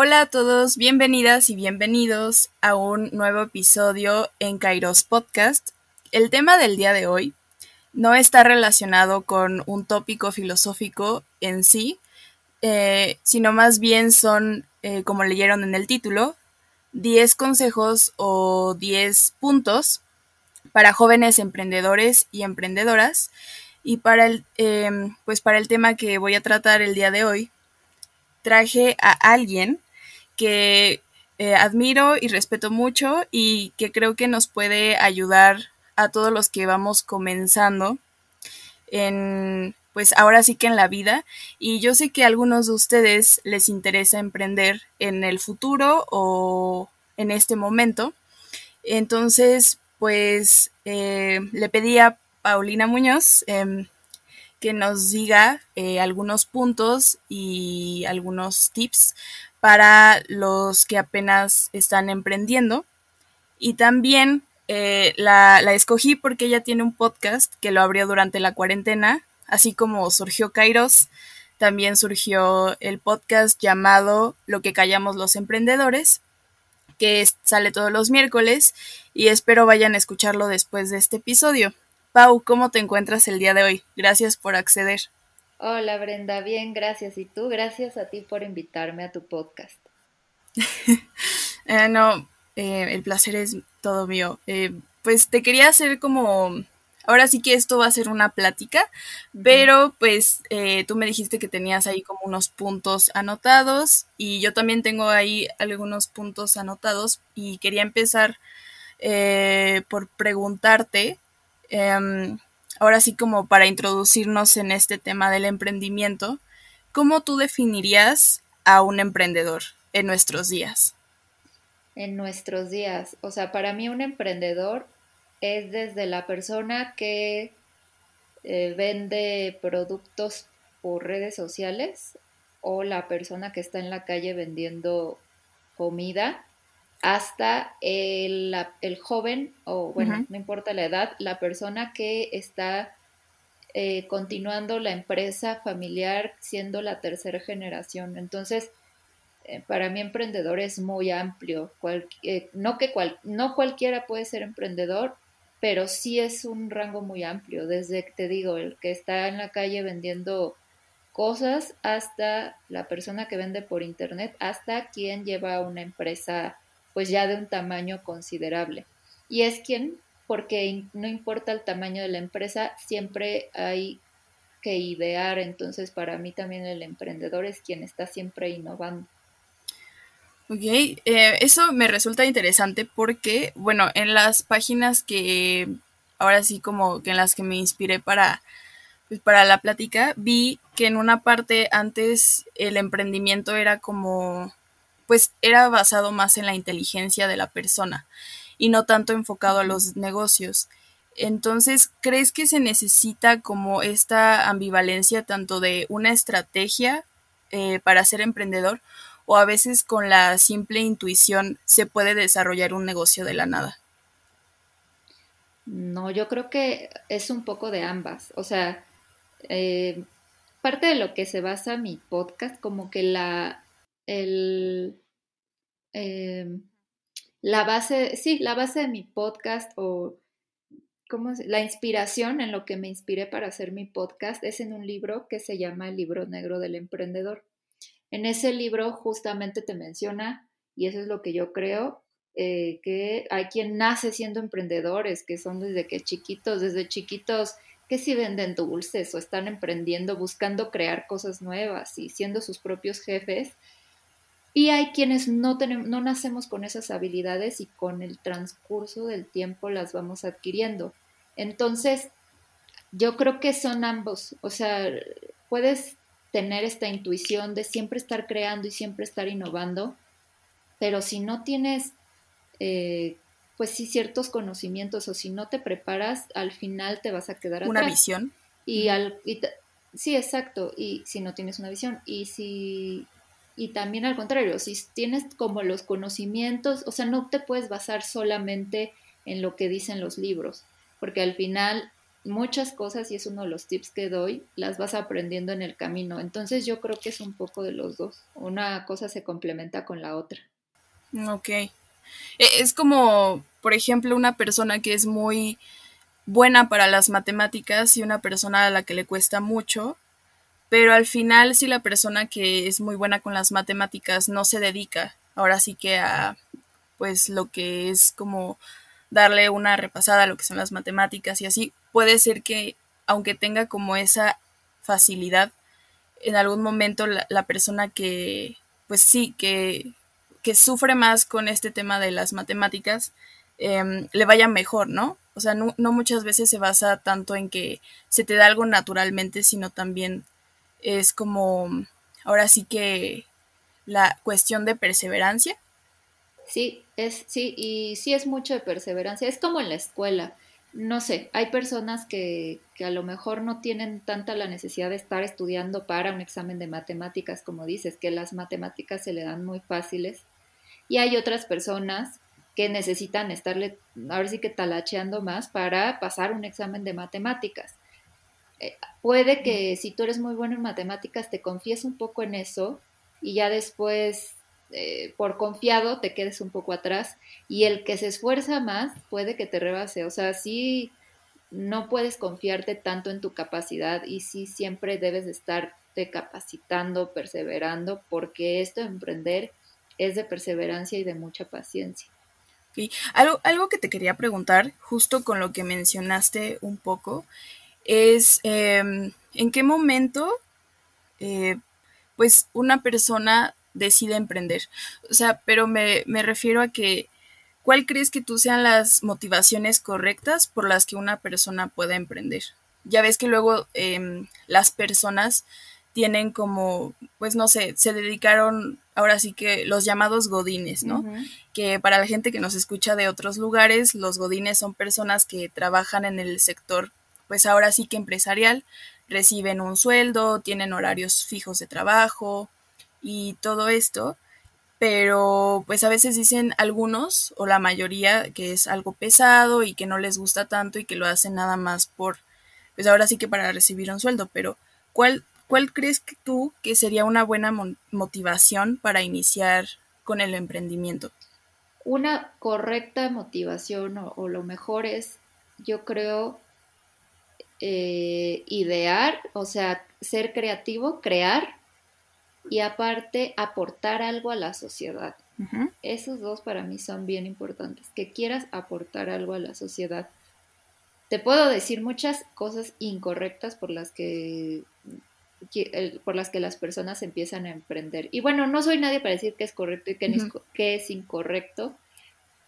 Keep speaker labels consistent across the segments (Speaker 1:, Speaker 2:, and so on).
Speaker 1: Hola a todos, bienvenidas y bienvenidos a un nuevo episodio en Kairos Podcast. El tema del día de hoy no está relacionado con un tópico filosófico en sí, eh, sino más bien son, eh, como leyeron en el título, 10 consejos o 10 puntos para jóvenes emprendedores y emprendedoras. Y para el, em, pues para el tema que voy a tratar el día de hoy, traje a alguien que eh, admiro y respeto mucho y que creo que nos puede ayudar a todos los que vamos comenzando en, pues ahora sí que en la vida. Y yo sé que a algunos de ustedes les interesa emprender en el futuro o en este momento. Entonces, pues eh, le pedí a Paulina Muñoz em, que nos diga eh, algunos puntos y algunos tips para los que apenas están emprendiendo. Y también eh, la, la, escogí porque ella tiene un podcast que lo abrió durante la cuarentena, así como surgió Kairos, también surgió el podcast llamado Lo que callamos los emprendedores, que sale todos los miércoles y espero vayan a escucharlo después de este episodio. Pau, ¿cómo te encuentras el día de hoy? Gracias por acceder.
Speaker 2: Hola Brenda, bien, gracias. ¿Y tú? Gracias a ti por invitarme a tu podcast.
Speaker 1: eh, no, eh, el placer es todo mío. Eh, pues te quería hacer como, ahora sí que esto va a ser una plática, pero pues eh, tú me dijiste que tenías ahí como unos puntos anotados y yo también tengo ahí algunos puntos anotados y quería empezar por preguntarte, em, ahora sí como para introducirnos en este tema del emprendimiento, ¿cómo tú definirías a un emprendedor en nuestros días?
Speaker 2: en nuestros días. O sea, para mí un emprendedor es desde la persona que eh, vende productos por redes sociales o la persona que está en la calle vendiendo comida hasta el, el joven o bueno, no importa la edad, la persona que está eh, continuando la empresa familiar siendo la tercera generación. Entonces, eh, para mí emprendedor es muy amplio. Eh, no que no cualquiera puede ser emprendedor, pero sí es un rango muy amplio. Desde, te digo, el que está en la calle vendiendo cosas hasta la persona que vende por internet, hasta quien lleva una empresa pues ya de un tamaño considerable. Y es quien, porque no importa el tamaño de la empresa, siempre hay que idear. Entonces, para mí también el emprendedor es quien está siempre innovando.
Speaker 1: Ok, eh, eso me resulta interesante porque, bueno, en las páginas que ahora sí como que en las que me inspiré para, pues, para la plática, vi que en una parte antes el emprendimiento era como, pues era basado más en la inteligencia de la persona y no tanto enfocado a los negocios. Entonces, ¿crees que se necesita como esta ambivalencia tanto de una estrategia eh, para ser emprendedor o a veces con la simple intuición se puede desarrollar un negocio de la nada?
Speaker 2: No, yo creo que es un poco de ambas. O sea, eh, parte de lo que se basa mi podcast, como que la, el, em, la base, sí, la base de mi podcast o ¿cómo la inspiración en lo que me inspiré para hacer mi podcast es en un libro que se llama El libro negro del emprendedor. En ese libro justamente te menciona, y eso es lo que yo creo, eh, que hay quien nace siendo emprendedores, que son desde que chiquitos, desde chiquitos, que si venden dulces o están emprendiendo, buscando crear cosas nuevas y siendo sus propios jefes. Y hay quienes no, tenemos, no nacemos con esas habilidades y con el transcurso del tiempo las vamos adquiriendo. Entonces, yo creo que son ambos. O sea, puedes tener esta intuición de siempre estar creando y siempre estar innovando, pero si no tienes, eh, pues sí, ciertos conocimientos o si no te preparas, al final te vas a quedar
Speaker 1: atrás. Una visión.
Speaker 2: Y, al, sí, exacto, y si no tienes una visión, y si, y también al contrario, si tienes como los conocimientos, o sea, no te puedes basar solamente en lo que dicen los libros, porque al final muchas cosas, y es uno de los tips que doy, las vas aprendiendo en el camino. Entonces yo creo que es un poco de los dos. Una cosa se complementa con la otra.
Speaker 1: Ok. E, es como, por ejemplo, una persona que es muy buena para las matemáticas y una persona a la que le cuesta mucho, pero al final si la persona que es muy buena con las matemáticas no se dedica ahora sí que a pues lo que es como darle una repasada a lo que son las matemáticas y así, puede ser que aunque tenga como esa facilidad, en algún momento la, persona que, pues sí, que, que, sufre más con este tema de las matemáticas, em, le vaya mejor, ¿no? O sea, no, no, muchas veces se basa tanto en que se te da algo naturalmente, sino también es como, ahora sí que la cuestión de perseverancia
Speaker 2: Sí, es, sí, y sí es mucho de perseverancia. Es como en la escuela. No sé, hay personas que, que a lo mejor no tienen tanta la necesidad de estar estudiando para un examen de matemáticas, como dices, que las matemáticas se le dan muy fáciles. Y hay otras personas que necesitan estarle, ahora sí que talacheando más para pasar un examen de matemáticas. Eh, puede que si tú eres muy bueno en matemáticas te confíes un poco en eso y ya después eh, por confiado te quedes un poco atrás y el que se esfuerza más puede que te rebase. O sea, sí no puedes confiarte tanto en tu capacidad y sí siempre debes estar estarte capacitando, perseverando, porque esto de emprender es de perseverancia y de mucha paciencia.
Speaker 1: y Algo, algo que te quería preguntar, justo con lo que mencionaste un poco, es em, en qué momento eh, pues una persona decide emprender. O sea, pero me, refiero a que, ¿cuál crees que tú sean las motivaciones correctas por las que una persona pueda emprender? Ya ves que luego em, las personas tienen como, pues no sé, se dedicaron ahora sí que los llamados godines, ¿no? Que para la gente que nos escucha de otros lugares, los godines son personas que trabajan en el sector, pues ahora sí que empresarial, reciben un sueldo, tienen horarios fijos de trabajo, y todo esto, pero pues a veces dicen algunos o la mayoría que es algo pesado y que no les gusta tanto y que lo hacen nada más por, pues ahora sí que para recibir un sueldo, pero ¿cuál, cuál crees tú que sería una buena motivación para iniciar con el emprendimiento?
Speaker 2: Una correcta motivación o, lo mejor es, yo creo, eh, idear, o sea, ser creativo, crear y aparte aportar algo a la sociedad. Esos dos para mí son bien importantes, que quieras aportar algo a la sociedad. Te puedo decir muchas cosas incorrectas por las que por las que las personas empiezan a emprender. Y bueno, no soy nadie para decir que es correcto y que, es incorrecto,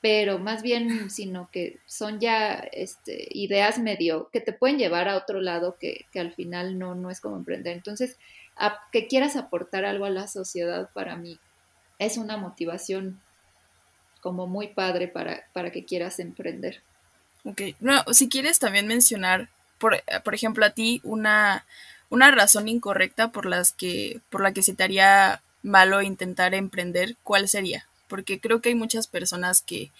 Speaker 2: pero más bien, sino que son ya este, ideas medio que te pueden llevar a otro lado que, al final no, no es como emprender. Entonces, que quieras aportar algo a la sociedad para mí es una motivación como muy padre para, para que quieras emprender.
Speaker 1: Ok, no, si quieres también mencionar, por, por ejemplo, a ti una, una razón incorrecta por, las que, por la que se te haría malo intentar emprender, ¿cuál sería? Porque creo que hay muchas personas que,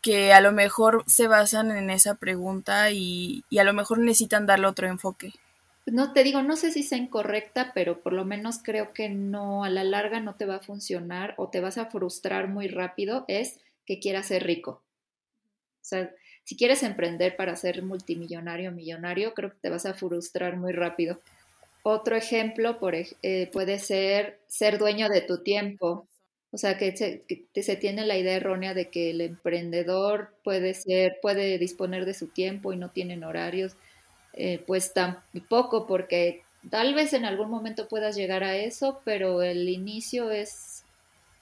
Speaker 1: que a lo mejor se basan en esa pregunta y, y a lo mejor necesitan darle otro enfoque
Speaker 2: no te digo, no sé si sea incorrecta, pero por lo menos creo que no, a la larga no te va a funcionar o te vas a frustrar muy rápido, es que quieras ser rico. O sea, si quieres emprender para ser multimillonario o millonario, creo que te vas a frustrar muy rápido. Otro ejemplo eh, puede ser ser dueño de tu tiempo. O sea, que se, que se, tiene la idea errónea de que el emprendedor puede ser, puede disponer de su tiempo y no tienen horarios. Eh, pues tampoco, porque tal vez en algún momento puedas llegar a eso, pero el inicio es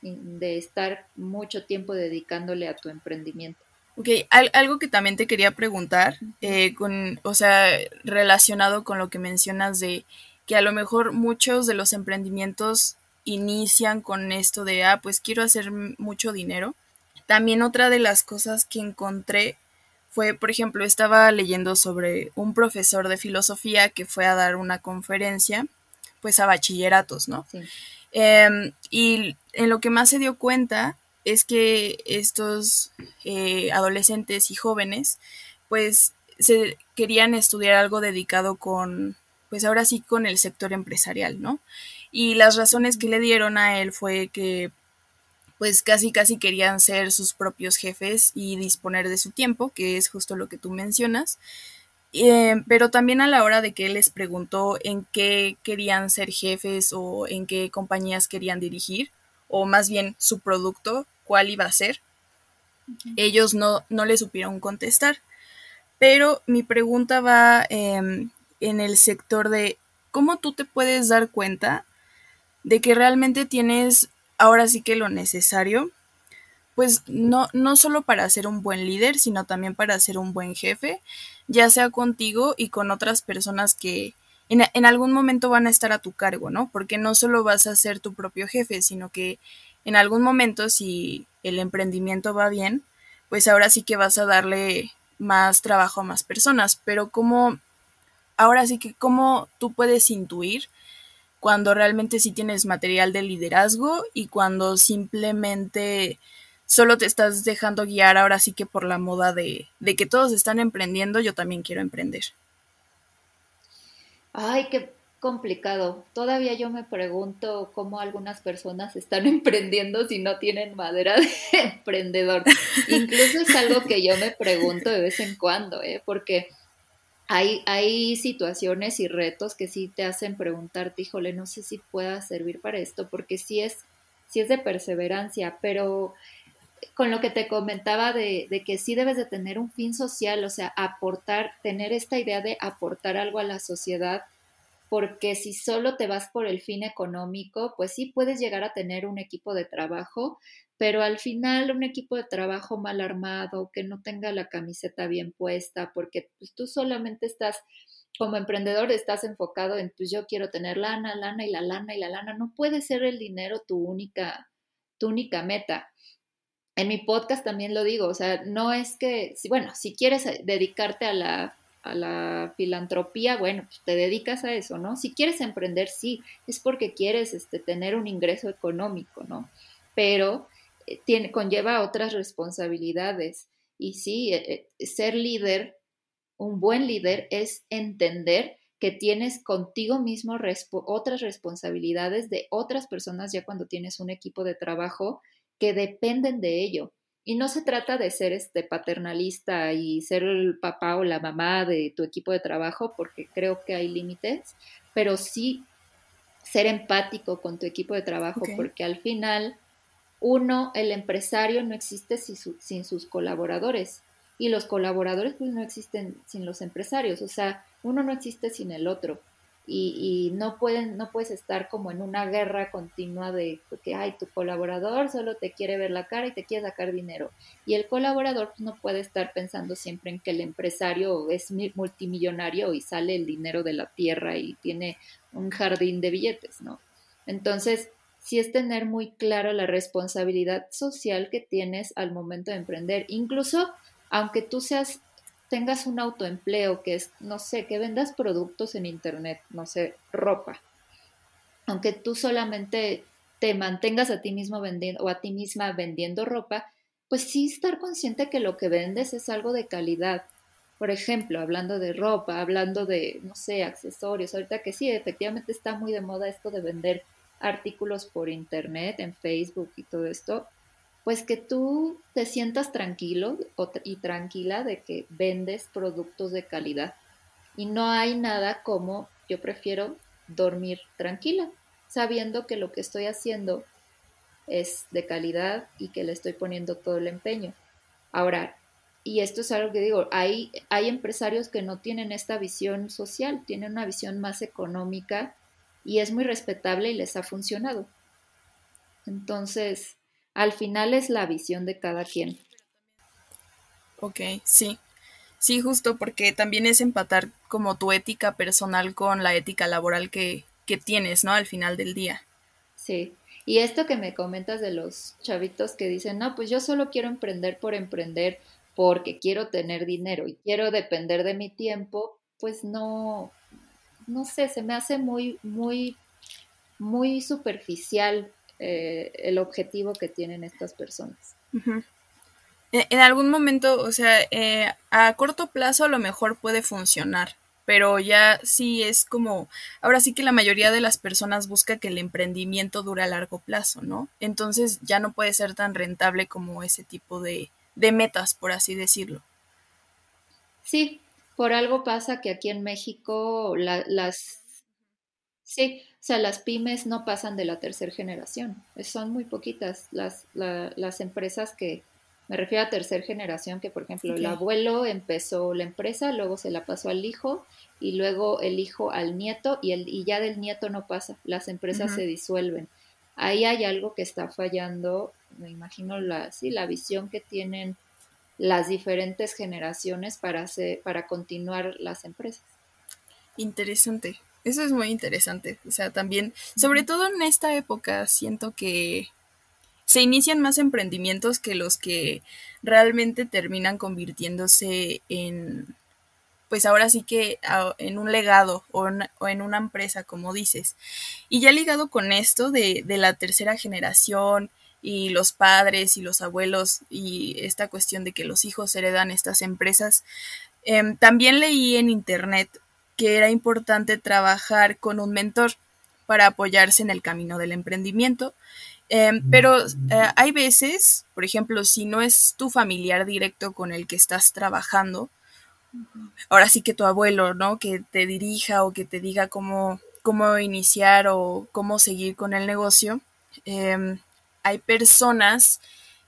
Speaker 2: de estar mucho tiempo dedicándole a tu emprendimiento.
Speaker 1: Ok, algo que también te quería preguntar, eh, con, o sea, relacionado con lo que mencionas de que a lo mejor muchos de los emprendimientos inician con esto de, ah, pues quiero hacer mucho dinero. También otra de las cosas que encontré fue, por ejemplo, estaba leyendo sobre un profesor de filosofía que fue a dar una conferencia, pues a bachilleratos, ¿no? Sí. Em, y en lo que más se dio cuenta es que estos eh, adolescentes y jóvenes, pues se querían estudiar algo dedicado con, pues ahora sí, con el sector empresarial, ¿no? Y las razones que le dieron a él fue que pues casi casi querían ser sus propios jefes y disponer de su tiempo, que es justo lo que tú mencionas. Eh, pero también a la hora de que él les preguntó en qué querían ser jefes o en qué compañías querían dirigir, o más bien su producto, cuál iba a ser, ellos no, no le supieron contestar. Pero mi pregunta va em, en el sector de cómo tú te puedes dar cuenta de que realmente tienes ahora sí que lo necesario, pues no, no solo para ser un buen líder, sino también para ser un buen jefe, ya sea contigo y con otras personas que en, en algún momento van a estar a tu cargo, ¿no? Porque no solo vas a ser tu propio jefe, sino que en algún momento, si el emprendimiento va bien, pues ahora sí que vas a darle más trabajo a más personas, pero como, ahora sí que cómo tú puedes intuir cuando realmente sí tienes material de liderazgo y cuando simplemente solo te estás dejando guiar ahora sí que por la moda de, que todos están emprendiendo, yo también quiero emprender.
Speaker 2: Ay, qué complicado. Todavía yo me pregunto cómo algunas personas están emprendiendo si no tienen madera de emprendedor. Incluso es algo que yo me pregunto de vez en cuando, ¿eh? porque hay, hay situaciones y retos que sí te hacen preguntarte, híjole, no sé si pueda servir para esto, porque sí es, sí es de perseverancia, pero con lo que te comentaba de, de, que sí debes de tener un fin social, o sea, aportar, tener esta idea de aportar algo a la sociedad, porque si solo te vas por el fin económico, pues sí puedes llegar a tener un equipo de trabajo, pero al final un equipo de trabajo mal armado, que no tenga la camiseta bien puesta, porque pues, tú solamente estás como emprendedor estás enfocado en pues yo quiero tener lana, lana y la lana y la lana, no puede ser el dinero tu única tu única meta. En mi podcast también lo digo, o sea, no es que, bueno, si quieres dedicarte a la, a la filantropía, bueno, pues te dedicas a eso, ¿no? Si quieres emprender, sí, es porque quieres este, tener un ingreso económico, ¿no? Pero eh, tiene, conlleva otras responsabilidades. Y sí, eh, eh, ser líder, un buen líder, es entender que tienes contigo mismo otras responsabilidades de otras personas ya cuando tienes un equipo de trabajo que dependen de ello. Y no se trata de ser este paternalista y ser el papá o la mamá de tu equipo de trabajo, porque creo que hay límites, pero sí ser empático con tu equipo de trabajo, porque al final uno, el empresario no existe sin, sus colaboradores. Y los colaboradores pues no existen sin los empresarios, o sea, uno no existe sin el otro. Y, no pueden, no puedes estar como en una guerra continua de que ay, tu colaborador solo te quiere ver la cara y te quiere sacar dinero y el colaborador pues, no puede estar pensando siempre en que el empresario es multimillonario y sale el dinero de la tierra y tiene un jardín de billetes, ¿no? Entonces, sí es tener muy claro la responsabilidad social que tienes al momento de emprender. Incluso aunque tú seas, tengas un autoempleo que es, no sé, que vendas productos en internet, no sé, ropa. Aunque tú solamente te mantengas a ti mismo vendiendo o a ti misma vendiendo ropa, pues sí estar consciente que lo que vendes es algo de calidad. Por ejemplo, hablando de ropa, hablando de, no sé, accesorios, ahorita que sí, efectivamente está muy de moda esto de vender artículos por internet, en Facebook y todo esto, pues que tú te sientas tranquilo y tranquila de que vendes productos de calidad. Y no hay nada como yo prefiero dormir tranquila, sabiendo que lo que estoy haciendo es de calidad y que le estoy poniendo todo el empeño. Ahora, y esto es algo que digo, hay, hay empresarios que no tienen esta visión social, tienen una visión más económica y es muy respetable y les ha funcionado. Entonces, al final es la visión de cada quien.
Speaker 1: Ok, sí. Sí, justo porque también es empatar como tu ética personal con la ética laboral que, que tienes, ¿no? Al final del día.
Speaker 2: Sí. Y esto que me comentas de los chavitos que dicen, no, pues yo solo quiero emprender por emprender porque quiero tener dinero y quiero depender de mi tiempo, pues no, no sé, se me hace muy, muy, muy superficial eh, el objetivo que tienen estas personas.
Speaker 1: En algún momento, o sea, eh, a corto plazo a lo mejor puede funcionar, pero ya sí es como, ahora sí que la mayoría de las personas busca que el emprendimiento dure a largo plazo, ¿no? Entonces ya no puede ser tan rentable como ese tipo de, de metas, por así decirlo.
Speaker 2: Sí, por algo pasa que aquí en México las... Sí, o sea, las pymes no pasan de la tercera generación, son muy poquitas las, las empresas que, me refiero a tercera generación, que por ejemplo el abuelo empezó la empresa, luego se la pasó al hijo y luego el hijo al nieto y, el, y ya del nieto no pasa, las empresas se disuelven. Ahí hay algo que está fallando, me imagino la, sí, la visión que tienen las diferentes generaciones para, hacer, para continuar las empresas.
Speaker 1: Interesante, eso es muy interesante. O sea, también, sobre todo en esta época, siento que se inician más emprendimientos que los que realmente terminan convirtiéndose en, pues ahora sí que en un legado o, en una empresa, como dices. Y ya ligado con esto de, la tercera generación y los padres y los abuelos y esta cuestión de que los hijos heredan estas empresas, em, también leí en internet que era importante trabajar con un mentor para apoyarse en el camino del emprendimiento Em, pero eh, hay veces, por ejemplo, si no es tu familiar directo con el que estás trabajando, ahora sí que tu abuelo, ¿no? Que te dirija o que te diga cómo, cómo iniciar o cómo seguir con el negocio. Em, hay personas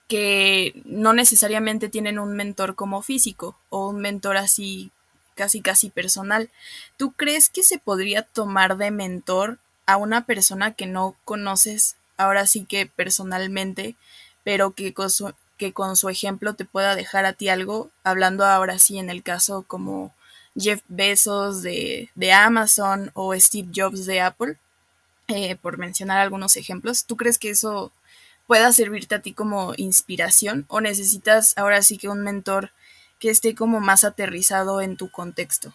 Speaker 1: que no necesariamente tienen un mentor como físico o un mentor así casi casi personal. ¿Tú crees que se podría tomar de mentor a una persona que no conoces ahora sí que personalmente, pero que con su, que con su ejemplo te pueda dejar a ti algo, hablando ahora sí en el caso como Jeff Bezos de, Amazon o Steve Jobs de Apple, eh, por mencionar algunos ejemplos. ¿Tú crees que eso pueda servirte a ti como inspiración o necesitas ahora sí que un mentor que esté como más aterrizado en tu contexto?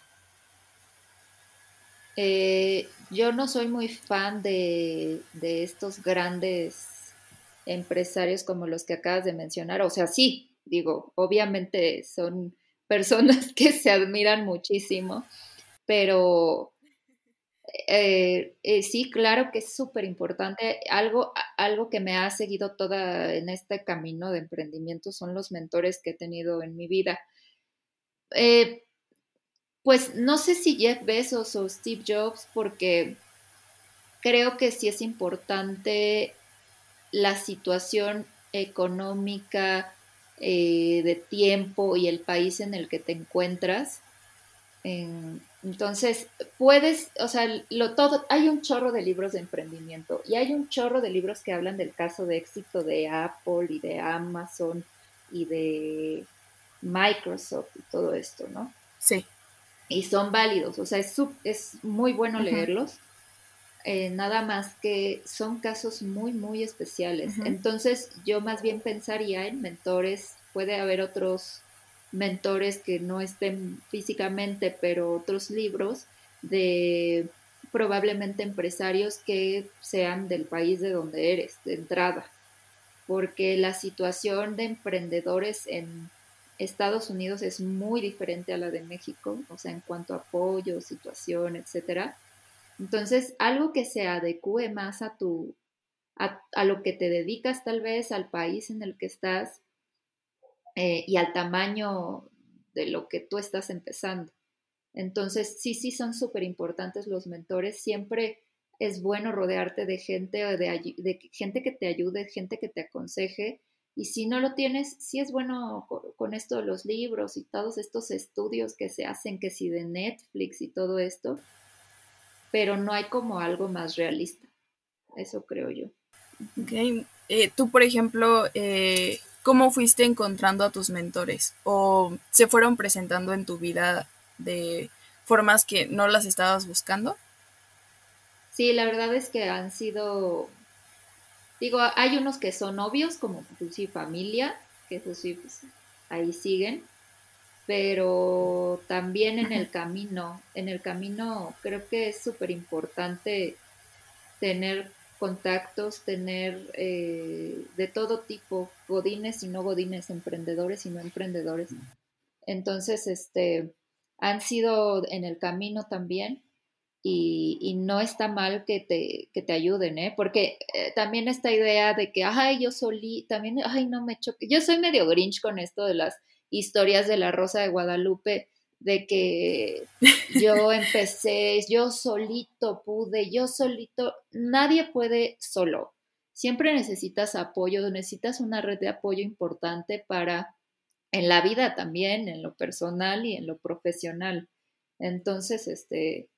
Speaker 2: Eh, yo no soy muy fan de, estos grandes empresarios como los que acabas de mencionar. O sea, sí, digo, obviamente son personas que se admiran muchísimo, pero eh, eh, sí, claro que es súper importante. Algo, algo que me ha seguido toda en este camino de emprendimiento son los mentores que he tenido en mi vida. Eh, pues no sé si Jeff Bezos o Steve Jobs, porque creo que sí es importante la situación económica de tiempo y el país en el que te encuentras. Entonces, puedes, o sea, lo todo, hay un chorro de libros de emprendimiento y hay un chorro de libros que hablan del caso de éxito de Apple y de Amazon y de Microsoft y todo esto, ¿no?
Speaker 1: Sí
Speaker 2: y son válidos, o sea, es, es muy bueno leerlos, eh, nada más que son casos muy, muy especiales. Entonces yo más bien pensaría en mentores, puede haber otros mentores que no estén físicamente, pero otros libros de probablemente empresarios que sean del país de donde eres, de entrada, porque la situación de emprendedores en Estados Unidos es muy diferente a la de México, o sea, en cuanto a apoyo, situación, etcétera. Entonces, algo que se adecue más a tu, a, lo que te dedicas tal vez, al país en el que estás eh, y al tamaño de lo que tú estás empezando. Entonces, sí, sí son súper importantes los mentores. Siempre es bueno rodearte de gente, de, de gente que te ayude, gente que te aconseje y si no lo tienes, sí es bueno con, esto de los libros y todos estos estudios que se hacen, que si de Netflix y todo esto, pero no hay como algo más realista. Eso creo yo.
Speaker 1: Ok. Eh, tú, por ejemplo, eh, ¿cómo fuiste encontrando a tus mentores? ¿O se fueron presentando en tu vida de formas que no las estabas buscando?
Speaker 2: Sí, la verdad es que han sido Digo, hay unos que son obvios, como pues, sí, familia, que eso sí, pues, ahí siguen, pero también en el camino, en el camino creo que es súper importante tener contactos, tener eh, de todo tipo, godines y no godines, emprendedores y no emprendedores. Entonces, este, han sido en el camino también y, no está mal que te, que te ayuden, ¿eh? Porque eh, también esta idea de que, ay, yo solí, también, ay, no me choque. Yo soy medio grinch con esto de las historias de la Rosa de Guadalupe, de que yo empecé, yo solito pude, yo solito, nadie puede solo. Siempre necesitas apoyo, necesitas una red de apoyo importante para, en la vida también, en lo personal y en lo profesional. Entonces, este,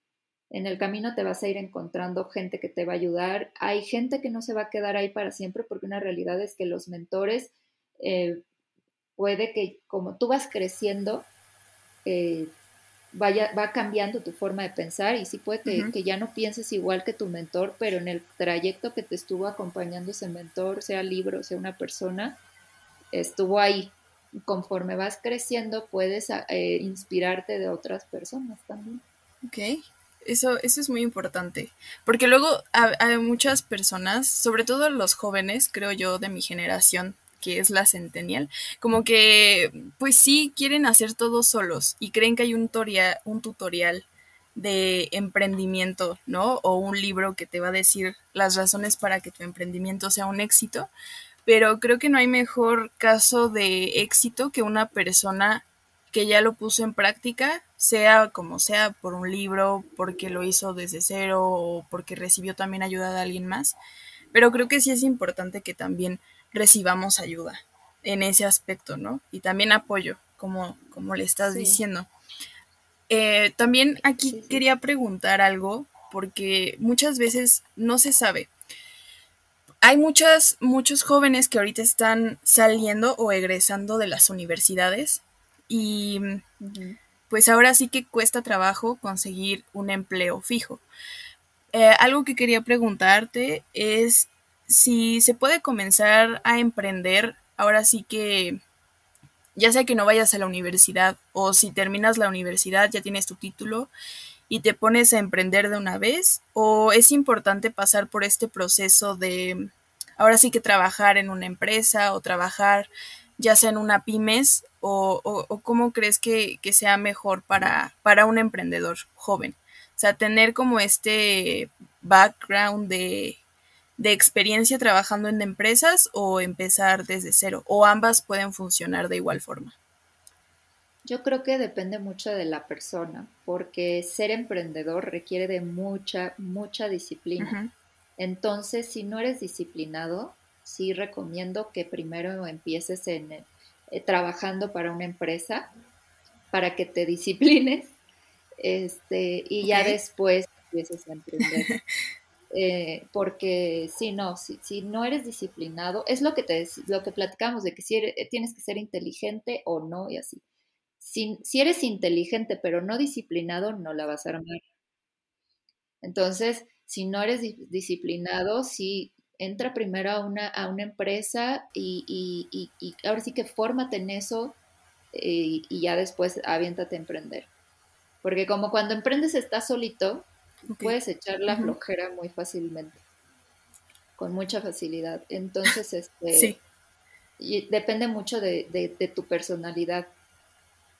Speaker 2: en el camino te vas a ir encontrando gente que te va a ayudar. Hay gente que no se va a quedar ahí para siempre porque una realidad es que los mentores eh, puede que como tú vas creciendo, eh, vaya, va cambiando tu forma de pensar y sí puede que, ya no pienses igual que tu mentor, pero en el trayecto que te estuvo acompañando ese mentor, sea libro, sea una persona, estuvo ahí. Conforme vas creciendo, puedes eh, inspirarte de otras personas también.
Speaker 1: Ok. Eso, eso es muy importante, porque luego hay muchas personas, sobre todo los jóvenes, creo yo, de mi generación, que es la centennial, como que, pues sí, quieren hacer todo solos y creen que hay un, un tutorial de emprendimiento, ¿no? O un libro que te va a decir las razones para que tu emprendimiento sea un éxito, pero creo que no hay mejor caso de éxito que una persona que ya lo puso en práctica, sea como sea, por un libro, porque lo hizo desde cero o porque recibió también ayuda de alguien más. Pero creo que sí es importante que también recibamos ayuda en ese aspecto, ¿no? Y también apoyo, como, como le estás diciendo. Eh, también aquí quería preguntar algo, porque muchas veces no se sabe. Hay muchas, muchos jóvenes que ahorita están saliendo o egresando de las universidades y pues ahora sí que cuesta trabajo conseguir un empleo fijo. Eh, algo que quería preguntarte es si se puede comenzar a emprender, ahora sí que ya sea que no vayas a la universidad o si terminas la universidad ya tienes tu título y te pones a emprender de una vez o es importante pasar por este proceso de ahora sí que trabajar en una empresa o trabajar ya sea en una pymes o, o, cómo crees que, sea mejor para, para un emprendedor joven? O sea, tener como este background de, de experiencia trabajando en empresas o empezar desde cero, o ambas pueden funcionar de igual forma.
Speaker 2: Yo creo que depende mucho de la persona, porque ser emprendedor requiere de mucha, mucha disciplina. Entonces, si no eres disciplinado, sí recomiendo que primero empieces en, eh, trabajando para una empresa para que te disciplines este, y ya después empieces a emprender. Eh, porque si no, si, si, no eres disciplinado, es lo que, te, lo que platicamos de que si tienes que ser inteligente o no y así. Si, si eres inteligente pero no disciplinado, no la vas a armar. Entonces, si no eres disciplinado, sí entra primero a una, a una empresa y, ahora sí que fórmate en eso eh, y ya después aviéntate a emprender. Porque como cuando emprendes estás solito, puedes echar la flojera muy fácilmente, con mucha facilidad. Entonces, este, y depende mucho de, de tu personalidad.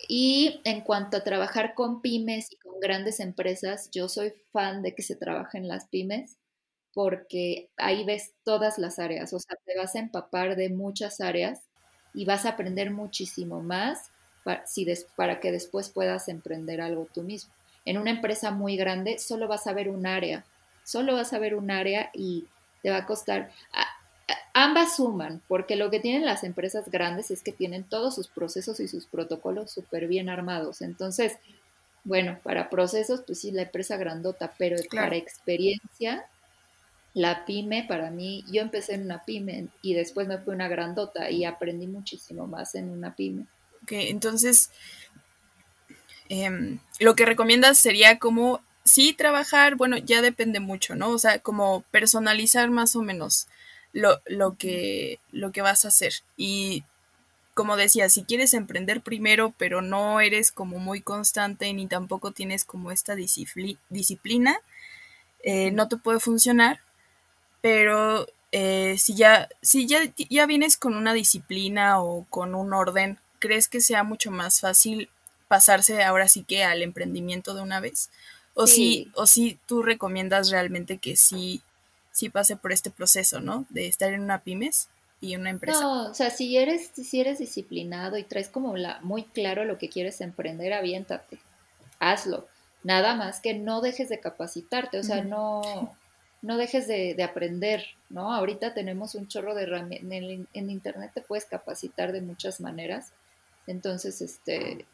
Speaker 2: Y en cuanto a trabajar con pymes y con grandes empresas, yo soy fan de que se trabaje en las pymes porque ahí ves todas las áreas, o sea, te vas a empapar de muchas áreas y vas a aprender muchísimo más para, si para que después puedas emprender algo tú mismo. En una empresa muy grande solo vas a ver un área, solo vas a ver un área y te va a costar... ambas suman, porque lo que tienen las empresas grandes es que tienen todos sus procesos y sus protocolos súper bien armados. Entonces, bueno, para procesos, pues sí, la empresa grandota, pero para experiencia, la pyme para mí, yo empecé en una pyme y después me fui una grandota y aprendí muchísimo más en una pyme.
Speaker 1: Ok, entonces em, lo que recomiendas sería como sí trabajar, bueno, ya depende mucho, ¿no? O sea, como personalizar más o menos lo, lo, que, lo que vas a hacer. Y como decía, si quieres emprender primero, pero no eres como muy constante ni tampoco tienes como esta disciplina, eh, no te puede funcionar pero eh, si ya, si ya, ya vienes con una disciplina o con un orden, ¿crees que sea mucho más fácil pasarse ahora sí que al emprendimiento de una vez? O si, o si tú recomiendas realmente que sí, sí pase por este proceso, ¿no? De estar en una pymes y una empresa.
Speaker 2: No, o sea, si eres, si eres disciplinado y traes como la, muy claro lo que quieres emprender, aviéntate, hazlo. Nada más que no dejes de capacitarte, o sea, no, no dejes de, aprender, ¿no? Ahorita tenemos un chorro de herramientas, en, en, internet te puedes capacitar de muchas maneras, entonces, este,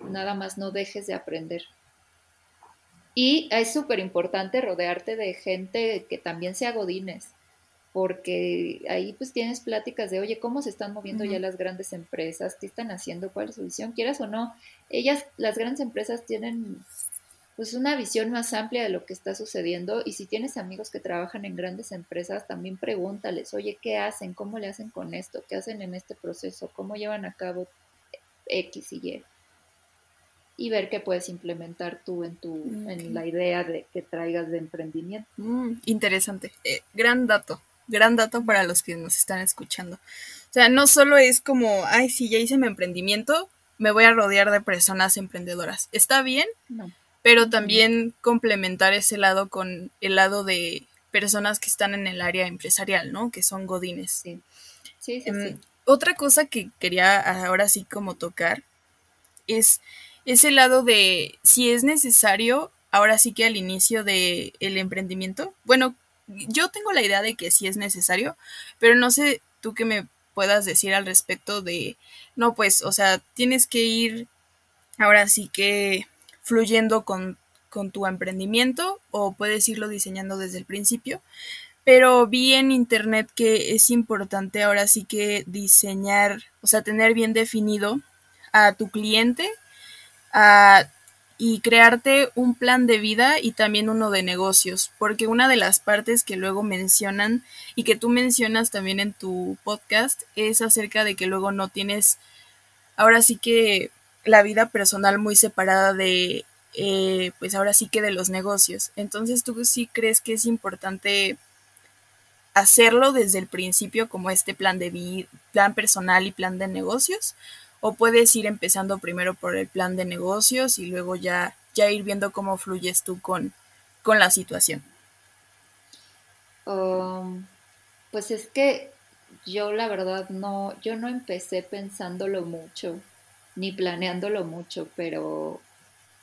Speaker 2: nada más no dejes de aprender. Y es súper importante rodearte de gente que también sea godines, porque ahí pues tienes pláticas de, oye, ¿cómo se están moviendo ya las grandes empresas? ¿Qué están haciendo? ¿Cuál es su visión? Quieras o no, ellas, las grandes empresas tienen pues una visión más amplia de lo que está sucediendo y si tienes amigos que trabajan en grandes empresas, también pregúntales, oye, ¿qué hacen? ¿Cómo le hacen con esto? ¿Qué hacen en este proceso? ¿Cómo llevan a cabo X y Y? Y ver qué puedes implementar tú en, tu, en la idea de que traigas de emprendimiento.
Speaker 1: Mm, interesante. Eh, gran dato gran dato para los que nos están escuchando. O sea, no solo es como, ay, si ya hice mi emprendimiento, me voy a rodear de personas emprendedoras. Está bien, pero también complementar ese lado con el lado de personas que están en el área empresarial, ¿no? Que son godines.
Speaker 2: Sí. Sí, sí,
Speaker 1: em, Otra cosa que quería ahora sí como tocar es ese lado de si es necesario, ahora sí que al inicio del el emprendimiento, bueno, yo tengo la idea de que sí es necesario, pero no sé tú qué me puedas decir al respecto de, no, pues, o sea, tienes que ir ahora sí que fluyendo con, con tu emprendimiento o puedes irlo diseñando desde el principio. Pero vi en internet que es importante ahora sí que diseñar, o sea, tener bien definido a tu cliente, y crearte un plan de vida y también uno de negocios, porque una de las partes que luego mencionan y que tú mencionas también en tu podcast es acerca de que luego no tienes, ahora sí que la vida personal muy separada de, eh, pues ahora sí que de los negocios. Entonces tú sí crees que es importante hacerlo desde el principio como este plan de vida, plan personal y plan de negocios o puedes ir empezando primero por el plan de negocios y luego ya, ya ir viendo cómo fluyes tú con, con la situación.
Speaker 2: Um, pues es que yo la verdad no, yo no empecé pensándolo mucho, ni planeándolo mucho, pero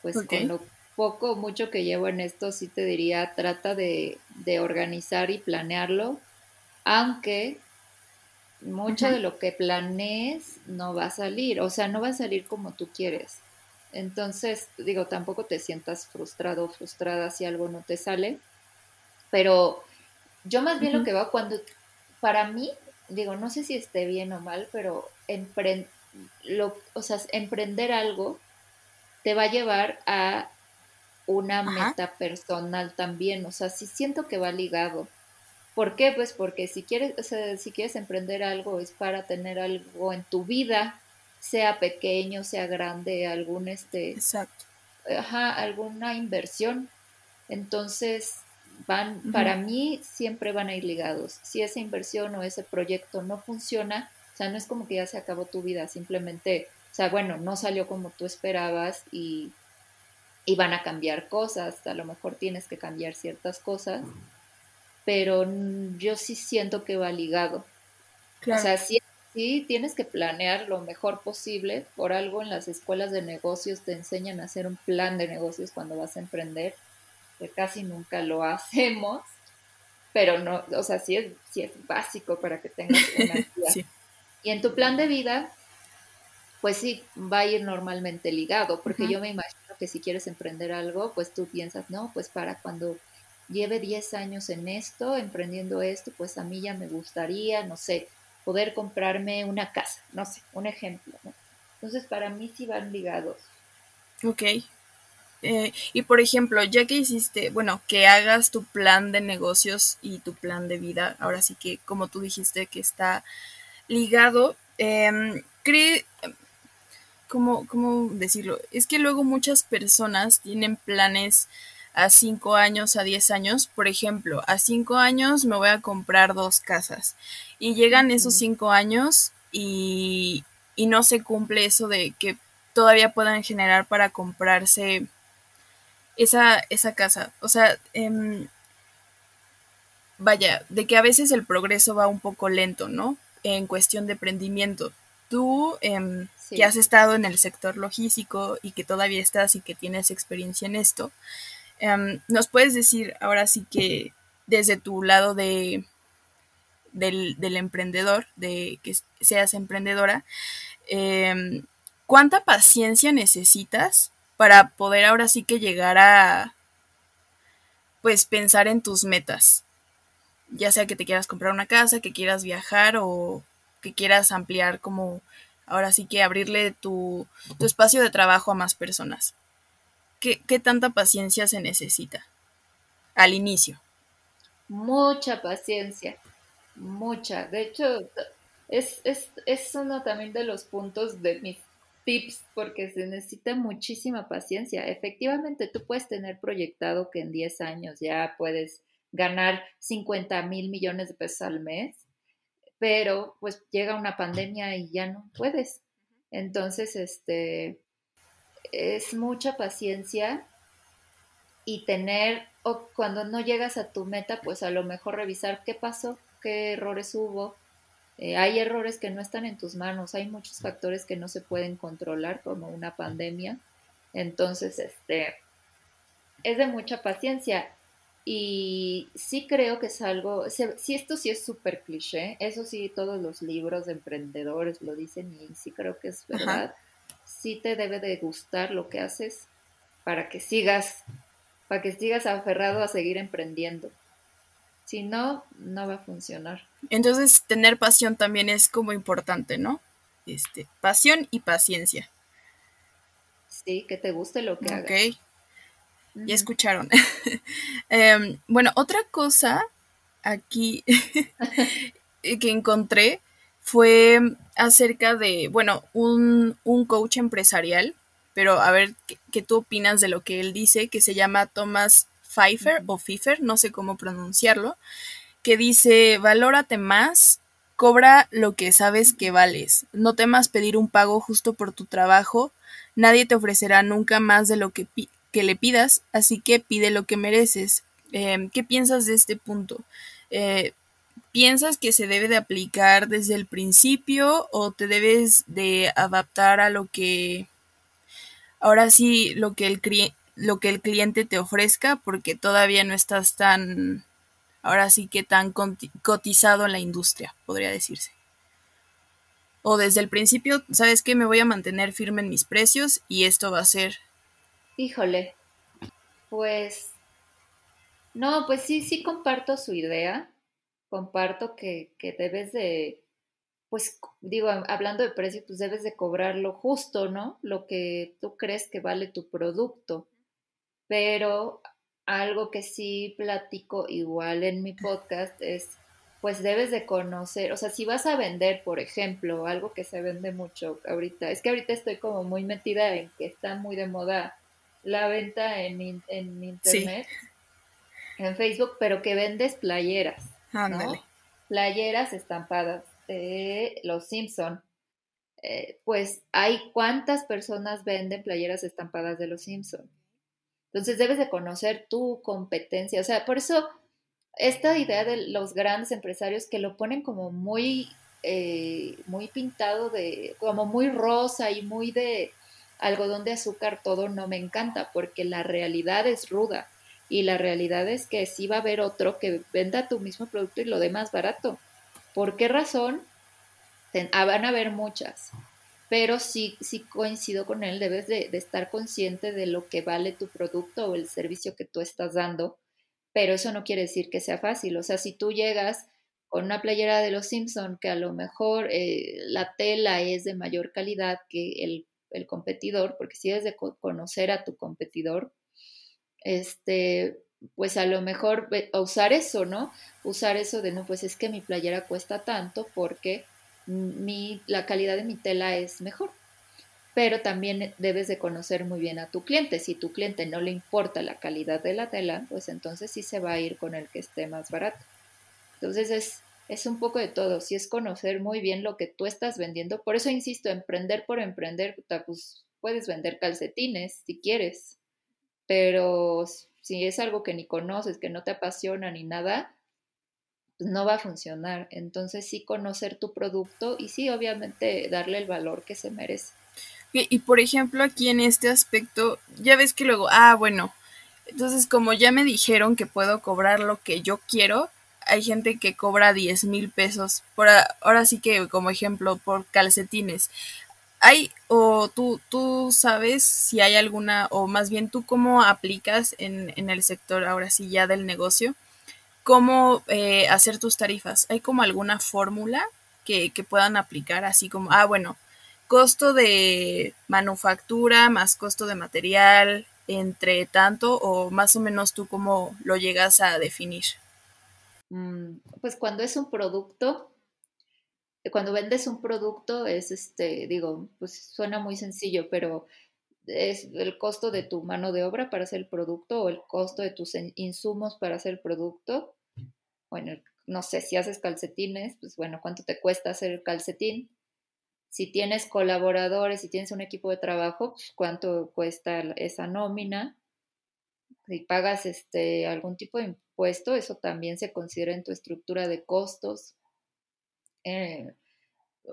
Speaker 2: pues con lo poco mucho que llevo en esto, sí te diría, trata de, de organizar y planearlo, aunque mucho de lo que planees no va a salir, o sea, no va a salir como tú quieres. Entonces, digo, tampoco te sientas frustrado o frustrada si algo no te sale, pero yo más bien lo que va cuando, para mí, digo, no sé si esté bien o mal, pero lo, o sea, emprender algo te va a llevar a una meta personal también, o sea, sí siento que va ligado. ¿Por qué? Pues porque si quieres, si quieres emprender algo es para tener algo en tu vida, sea pequeño, sea grande, algún este,
Speaker 1: Exacto.
Speaker 2: Ajá, alguna inversión. Entonces, van, para mí siempre van a ir ligados. Si esa inversión o ese proyecto no funciona, o sea, no es como que ya se acabó tu vida, simplemente, o sea, bueno, no salió como tú esperabas y, y van a cambiar cosas, a lo mejor tienes que cambiar ciertas cosas pero yo sí siento que va ligado. O sea, sí, tienes que planear lo mejor posible. Por algo en las escuelas de negocios te enseñan a hacer un plan de negocios cuando vas a emprender, que casi nunca lo hacemos, pero no, o sea, sí es, sí es básico para que tengas una vida. Y en tu plan de vida, pues sí, va a ir normalmente ligado, porque yo me imagino que si quieres emprender algo, pues tú piensas, no, pues para cuando lleve 10 años en esto, emprendiendo esto, pues a mí ya me gustaría, no sé, poder comprarme una casa, no sé, un ejemplo. Entonces, para mí sí van ligados.
Speaker 1: Ok. Eh, y por ejemplo, ya que hiciste, bueno, que hagas tu plan de negocios y tu plan de vida, ahora sí que, como tú dijiste, que está ligado, eh, cree, ¿cómo, ¿cómo decirlo? Es que luego muchas personas tienen planes a 5 años, a 10 años. Por ejemplo, a 5 años me voy a comprar dos casas y llegan esos 5 años y, y no se cumple eso de que todavía puedan generar para comprarse esa, esa casa. O sea, em, vaya, de que a veces el progreso va un poco lento, ¿no? En cuestión de emprendimiento. Tú, em, que has estado en el sector logístico y que todavía estás y que tienes experiencia en esto, em, ¿nos puedes decir ahora sí que desde tu lado de, del, del emprendedor, de que seas emprendedora, em, ¿cuánta paciencia necesitas para poder ahora sí que llegar a, pues, pensar en tus metas? Ya sea que te quieras comprar una casa, que quieras viajar o que quieras ampliar como ahora sí que abrirle tu, tu espacio de trabajo a más personas. ¿Qué, ¿Qué, tanta paciencia se necesita al inicio?
Speaker 2: Mucha paciencia, mucha. De hecho, es, es, es uno también de los puntos de mis tips porque se necesita muchísima paciencia. Efectivamente, tú puedes tener proyectado que en 10 años ya puedes ganar 50 mil millones de pesos al mes, pero pues llega una pandemia y ya no puedes. Entonces, este, es mucha paciencia y tener, o cuando no llegas a tu meta, pues a lo mejor revisar qué pasó, qué errores hubo. Eh, hay errores que no están en tus manos, hay muchos factores que no se pueden controlar, como una pandemia. Entonces, este, es de mucha paciencia. Y sí creo que es algo, si esto sí es súper cliché, eso sí todos los libros de emprendedores lo dicen y sí creo que es verdad, sí te debe de gustar lo que haces para que sigas, para que sigas aferrado a seguir emprendiendo. Si no, no va a funcionar.
Speaker 1: Entonces, tener pasión también es como importante, ¿no? Este, pasión y paciencia.
Speaker 2: Sí, que te guste lo que hagas.
Speaker 1: Ok. Ya escucharon. Em, bueno, otra cosa aquí que encontré fue acerca de, bueno, un, un coach empresarial, pero a ver ¿qué, tú opinas de lo que él dice, que se llama Thomas Pfeiffer o Pfeiffer, no sé cómo pronunciarlo, que dice, valórate más, cobra lo que sabes que vales, no temas pedir un pago justo por tu trabajo, nadie te ofrecerá nunca más de lo que, que le pidas, así que pide lo que mereces. Em, ¿Qué piensas de este punto? Eh, ¿Piensas que se debe de aplicar desde el principio o te debes de adaptar a lo que ahora sí lo que el lo que el cliente te ofrezca porque todavía no estás tan ahora sí que tan cotizado en la industria, podría decirse? O desde el principio, ¿sabes qué? Me voy a mantener firme en mis precios y esto va a ser
Speaker 2: Híjole, pues no, pues sí, sí comparto su idea, comparto que, que debes de, pues digo, hablando de precio, pues debes de cobrar lo justo, ¿no? Lo que tú crees que vale tu producto. Pero algo que sí platico igual en mi podcast es, pues debes de conocer, o sea, si vas a vender, por ejemplo, algo que se vende mucho ahorita, es que ahorita estoy como muy metida en que está muy de moda la venta en, internet, en Facebook, pero que vendes playeras, ¿no? Playeras estampadas de Los Simpson. Eh, pues hay cuántas personas venden playeras estampadas de Los Simpson. Entonces debes de conocer tu competencia. O sea, por eso esta idea de los grandes empresarios que lo ponen como muy, eh, muy pintado de, como muy rosa y muy de algodón de azúcar todo no me encanta porque la realidad es ruda y la realidad es que sí va a haber otro que venda tu mismo producto y lo dé más barato. ¿Por qué razón? Ah, van a haber muchas, pero sí, sí coincido con él, debes de, estar consciente de lo que vale tu producto o el servicio que tú estás dando, pero eso no quiere decir que sea fácil. O sea, si tú llegas con una playera de los Simpson que a lo mejor eh, la tela es de mayor calidad que el el competidor, porque si debes de conocer a tu competidor, este, pues a lo mejor usar eso, ¿no? Usar eso de, no, pues es que mi playera cuesta tanto porque mi, la calidad de mi tela es mejor. pero también debes de conocer muy bien a tu cliente. Si tu cliente no le importa la calidad de la tela, pues entonces sí se va a ir con el que esté más barato. Entonces es, es un poco de todo, si es conocer muy bien lo que tú estás vendiendo. Por eso insisto, emprender por emprender, pues puedes vender calcetines si quieres, pero si es algo que ni conoces, que no te apasiona ni nada, pues no va a funcionar. Entonces sí conocer tu producto y sí, obviamente, darle el valor que se merece.
Speaker 1: Y, por ejemplo, aquí en este aspecto, ya ves que luego, ah, bueno, entonces como ya me dijeron que puedo cobrar lo que yo quiero, hay gente que cobra 10 mil pesos, por ahora sí que como ejemplo, por calcetines. ¿Hay o tú, tú sabes si hay alguna, o más bien tú cómo aplicas en, en el sector ahora sí ya del negocio, cómo eh, hacer tus tarifas? ¿Hay como alguna fórmula que, que puedan aplicar así como, ah, bueno, costo de manufactura más costo de material entre tanto o más o menos tú cómo lo llegas a definir?
Speaker 2: Mm, pues cuando es un producto, cuando vendes un producto es este, digo, pues suena muy sencillo, pero es el costo de tu mano de obra para hacer el producto o el costo de tus insumos para hacer el producto. Bueno, no sé, si haces calcetines, pues bueno, ¿cuánto te cuesta hacer el calcetín? Si tienes colaboradores, si tienes un equipo de trabajo, pues cuánto cuesta esa nómina. Si pagas este algún tipo de impuesto, eso también se considera en tu estructura de costos. Eh,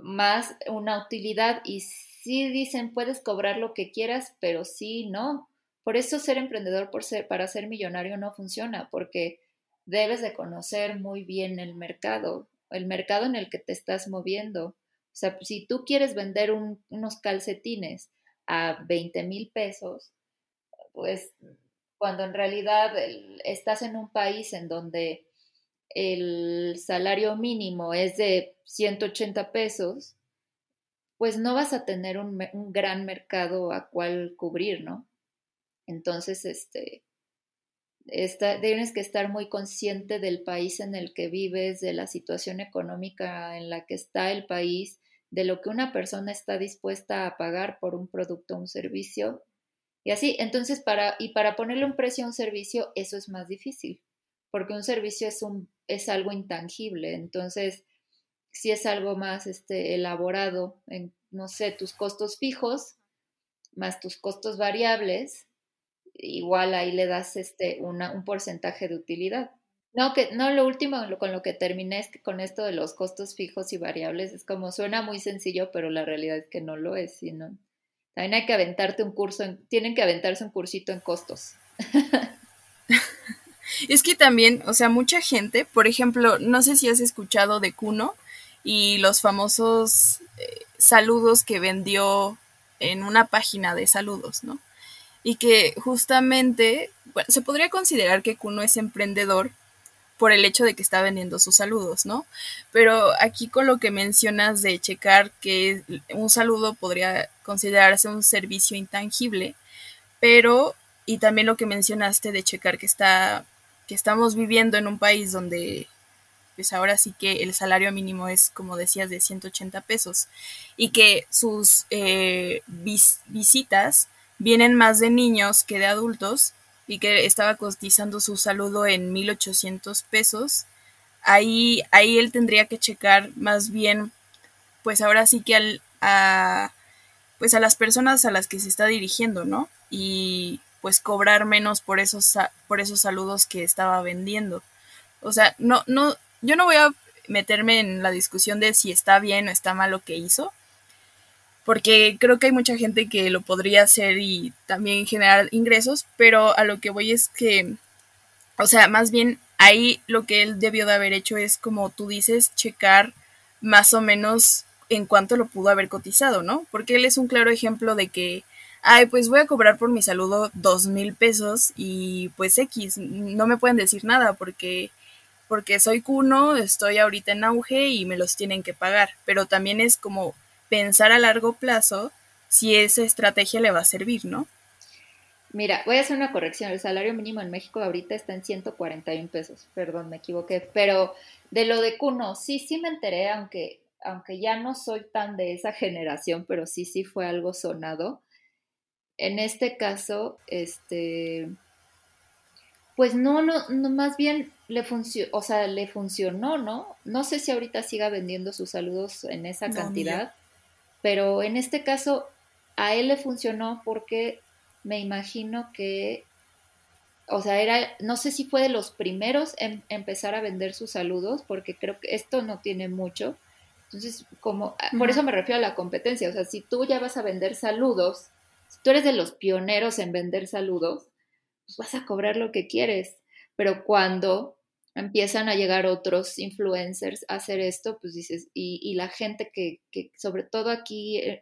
Speaker 2: más una utilidad y sí dicen puedes cobrar lo que quieras, pero sí no. Por eso ser emprendedor por ser, para ser millonario no funciona, porque debes de conocer muy bien el mercado, el mercado en el que te estás moviendo. O sea, si tú quieres vender unos calcetines a 20 mil pesos, pues cuando en realidad estás en un país en donde el salario mínimo es de 180 pesos, pues no vas a tener un, gran mercado a cual cubrir, ¿no? Entonces, este, tienes que estar muy consciente del país en el que vives, de la situación económica en la que está el país, de lo que una persona está dispuesta a pagar por un producto o un servicio. Y así, entonces, para, y para ponerle un precio a un servicio, eso es más difícil, porque un servicio es un es algo intangible. Entonces, si es algo más este, elaborado en, no sé, tus costos fijos más tus costos variables, igual ahí le das este, una, un porcentaje de utilidad. No, que, no, lo último con lo que terminé es con esto de los costos fijos y variables es como suena muy sencillo, pero la realidad es que no lo es, sino también hay que aventarte un curso, tienen que aventarse un cursito en costos.
Speaker 1: Es que también, o sea, mucha gente, por ejemplo, no sé si has escuchado de Kuno y los famosos eh, saludos que vendió en una página de saludos, ¿no? Y que justamente, bueno, se podría considerar que Kuno es emprendedor por el hecho de que está vendiendo sus saludos, ¿no? Pero aquí con lo que mencionas de checar que un saludo podría considerarse un servicio intangible, pero y también lo que mencionaste de checar que está que estamos viviendo en un país donde pues ahora sí que el salario mínimo es, como decías, de 180 pesos y que sus eh, visitas vienen más de niños que de adultos y que estaba cotizando su saludo en 1.800 pesos, ahí, ahí él tendría que checar más bien, pues ahora sí que al, a, pues a las personas a las que se está dirigiendo, ¿no? Y pues cobrar menos por esos, por esos saludos que estaba vendiendo. O sea, no, no, yo no voy a meterme en la discusión de si está bien o está mal lo que hizo, porque creo que hay mucha gente que lo podría hacer y también generar ingresos, pero a lo que voy es que, o sea, más bien ahí lo que él debió de haber hecho es, como tú dices, checar más o menos en cuánto lo pudo haber cotizado, ¿no? Porque él es un claro ejemplo de que ay, pues voy a cobrar por mi saludo dos mil pesos y pues X, no me pueden decir nada porque, porque soy cuno, estoy ahorita en auge y me los tienen que pagar, pero también es como pensar a largo plazo si esa estrategia le va a servir, ¿no?
Speaker 2: Mira, voy a hacer una corrección. El salario mínimo en México ahorita está en 141 pesos. Perdón, me equivoqué. Pero de lo de Cuno, sí, sí me enteré, aunque aunque ya no soy tan de esa generación, pero sí, sí fue algo sonado. En este caso, este, pues no, no, no más bien le funcionó, o sea, le funcionó, ¿no? No sé si ahorita siga vendiendo sus saludos en esa cantidad, pero en este caso a él le funcionó porque me imagino que, o sea, era, no sé si fue de los primeros en empezar a vender sus saludos, porque creo que esto no tiene mucho. Entonces, como, ah, por eso me refiero a la competencia, o sea, si tú ya vas a vender saludos, si tú eres de los pioneros en vender saludos, pues vas a cobrar lo que quieres. Pero cuando empiezan a llegar otros influencers a hacer esto, pues dices, y, la gente que, que, sobre todo aquí, eh,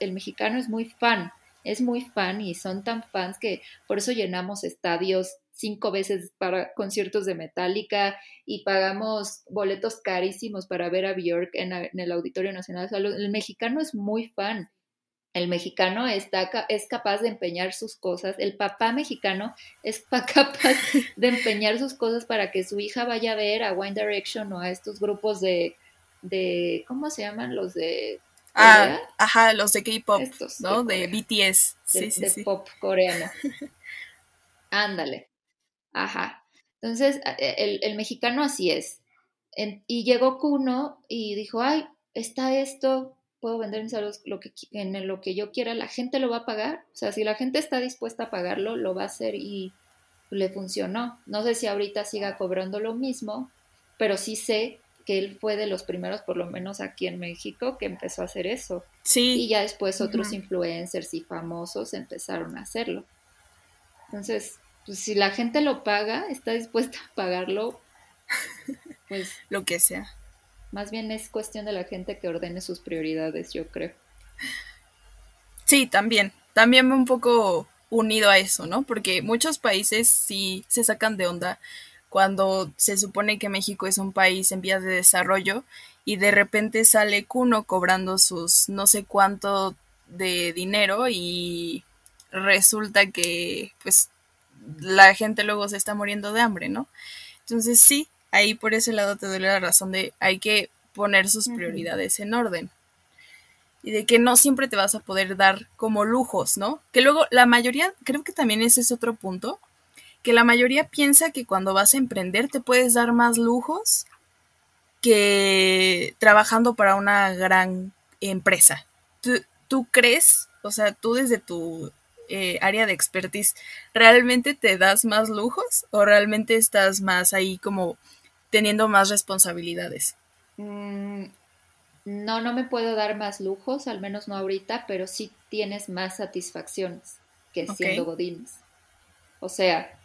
Speaker 2: el mexicano es muy fan, es muy fan y son tan fans que por eso llenamos estadios cinco veces para conciertos de Metallica y pagamos boletos carísimos para ver a Björk en, el Auditorio Nacional. el mexicano es muy fan el mexicano está, es capaz de empeñar sus cosas, el papá mexicano es capaz de empeñar sus cosas para que su hija vaya a ver a One Direction o a estos grupos de, de ¿cómo se llaman? Los de...
Speaker 1: Ah, ajá, los de K-pop, ¿no? De, BTS.
Speaker 2: Sí, sí, de pop coreano. Ándale. Ajá. Entonces, e, el, el, mexicano así es. y llegó Kuno y dijo, ay, está esto, puedo vender mis saludos lo que, en lo que yo quiera, la gente lo va a pagar. O sea, si la gente está dispuesta a pagarlo, lo va a hacer y le funcionó. No sé si ahorita siga cobrando lo mismo, pero sí sé que él fue de los primeros, por lo menos aquí en México, que empezó a hacer eso.
Speaker 1: Sí.
Speaker 2: Y ya después otros influencers y famosos empezaron a hacerlo. Entonces, pues si la gente lo paga, está dispuesta a pagarlo, pues...
Speaker 1: lo que sea.
Speaker 2: Más bien es cuestión de la gente que ordene sus prioridades, yo creo.
Speaker 1: Sí, también. También un poco unido a eso, ¿no? Porque muchos países sí se sacan de onda cuando se supone que México es un país en vías de desarrollo y de repente sale Cuno cobrando sus no sé cuánto de dinero y resulta que pues la gente luego se está muriendo de hambre, ¿no? Entonces sí, ahí por ese lado te duele la razón de hay que poner sus prioridades en orden. Y de que no siempre te vas a poder dar como lujos, ¿no? Que luego la mayoría, creo que también ese es otro punto, que la mayoría piensa que cuando vas a emprender te puedes dar más lujos que trabajando para una gran empresa. ¿Tú, tú crees, o sea, tú desde tu eh, área de expertise, ¿realmente te das más lujos o realmente estás más ahí como teniendo más responsabilidades?
Speaker 2: Mm, no, no me puedo dar más lujos, al menos no ahorita, pero sí tienes más satisfacciones que siendo godines. O sea,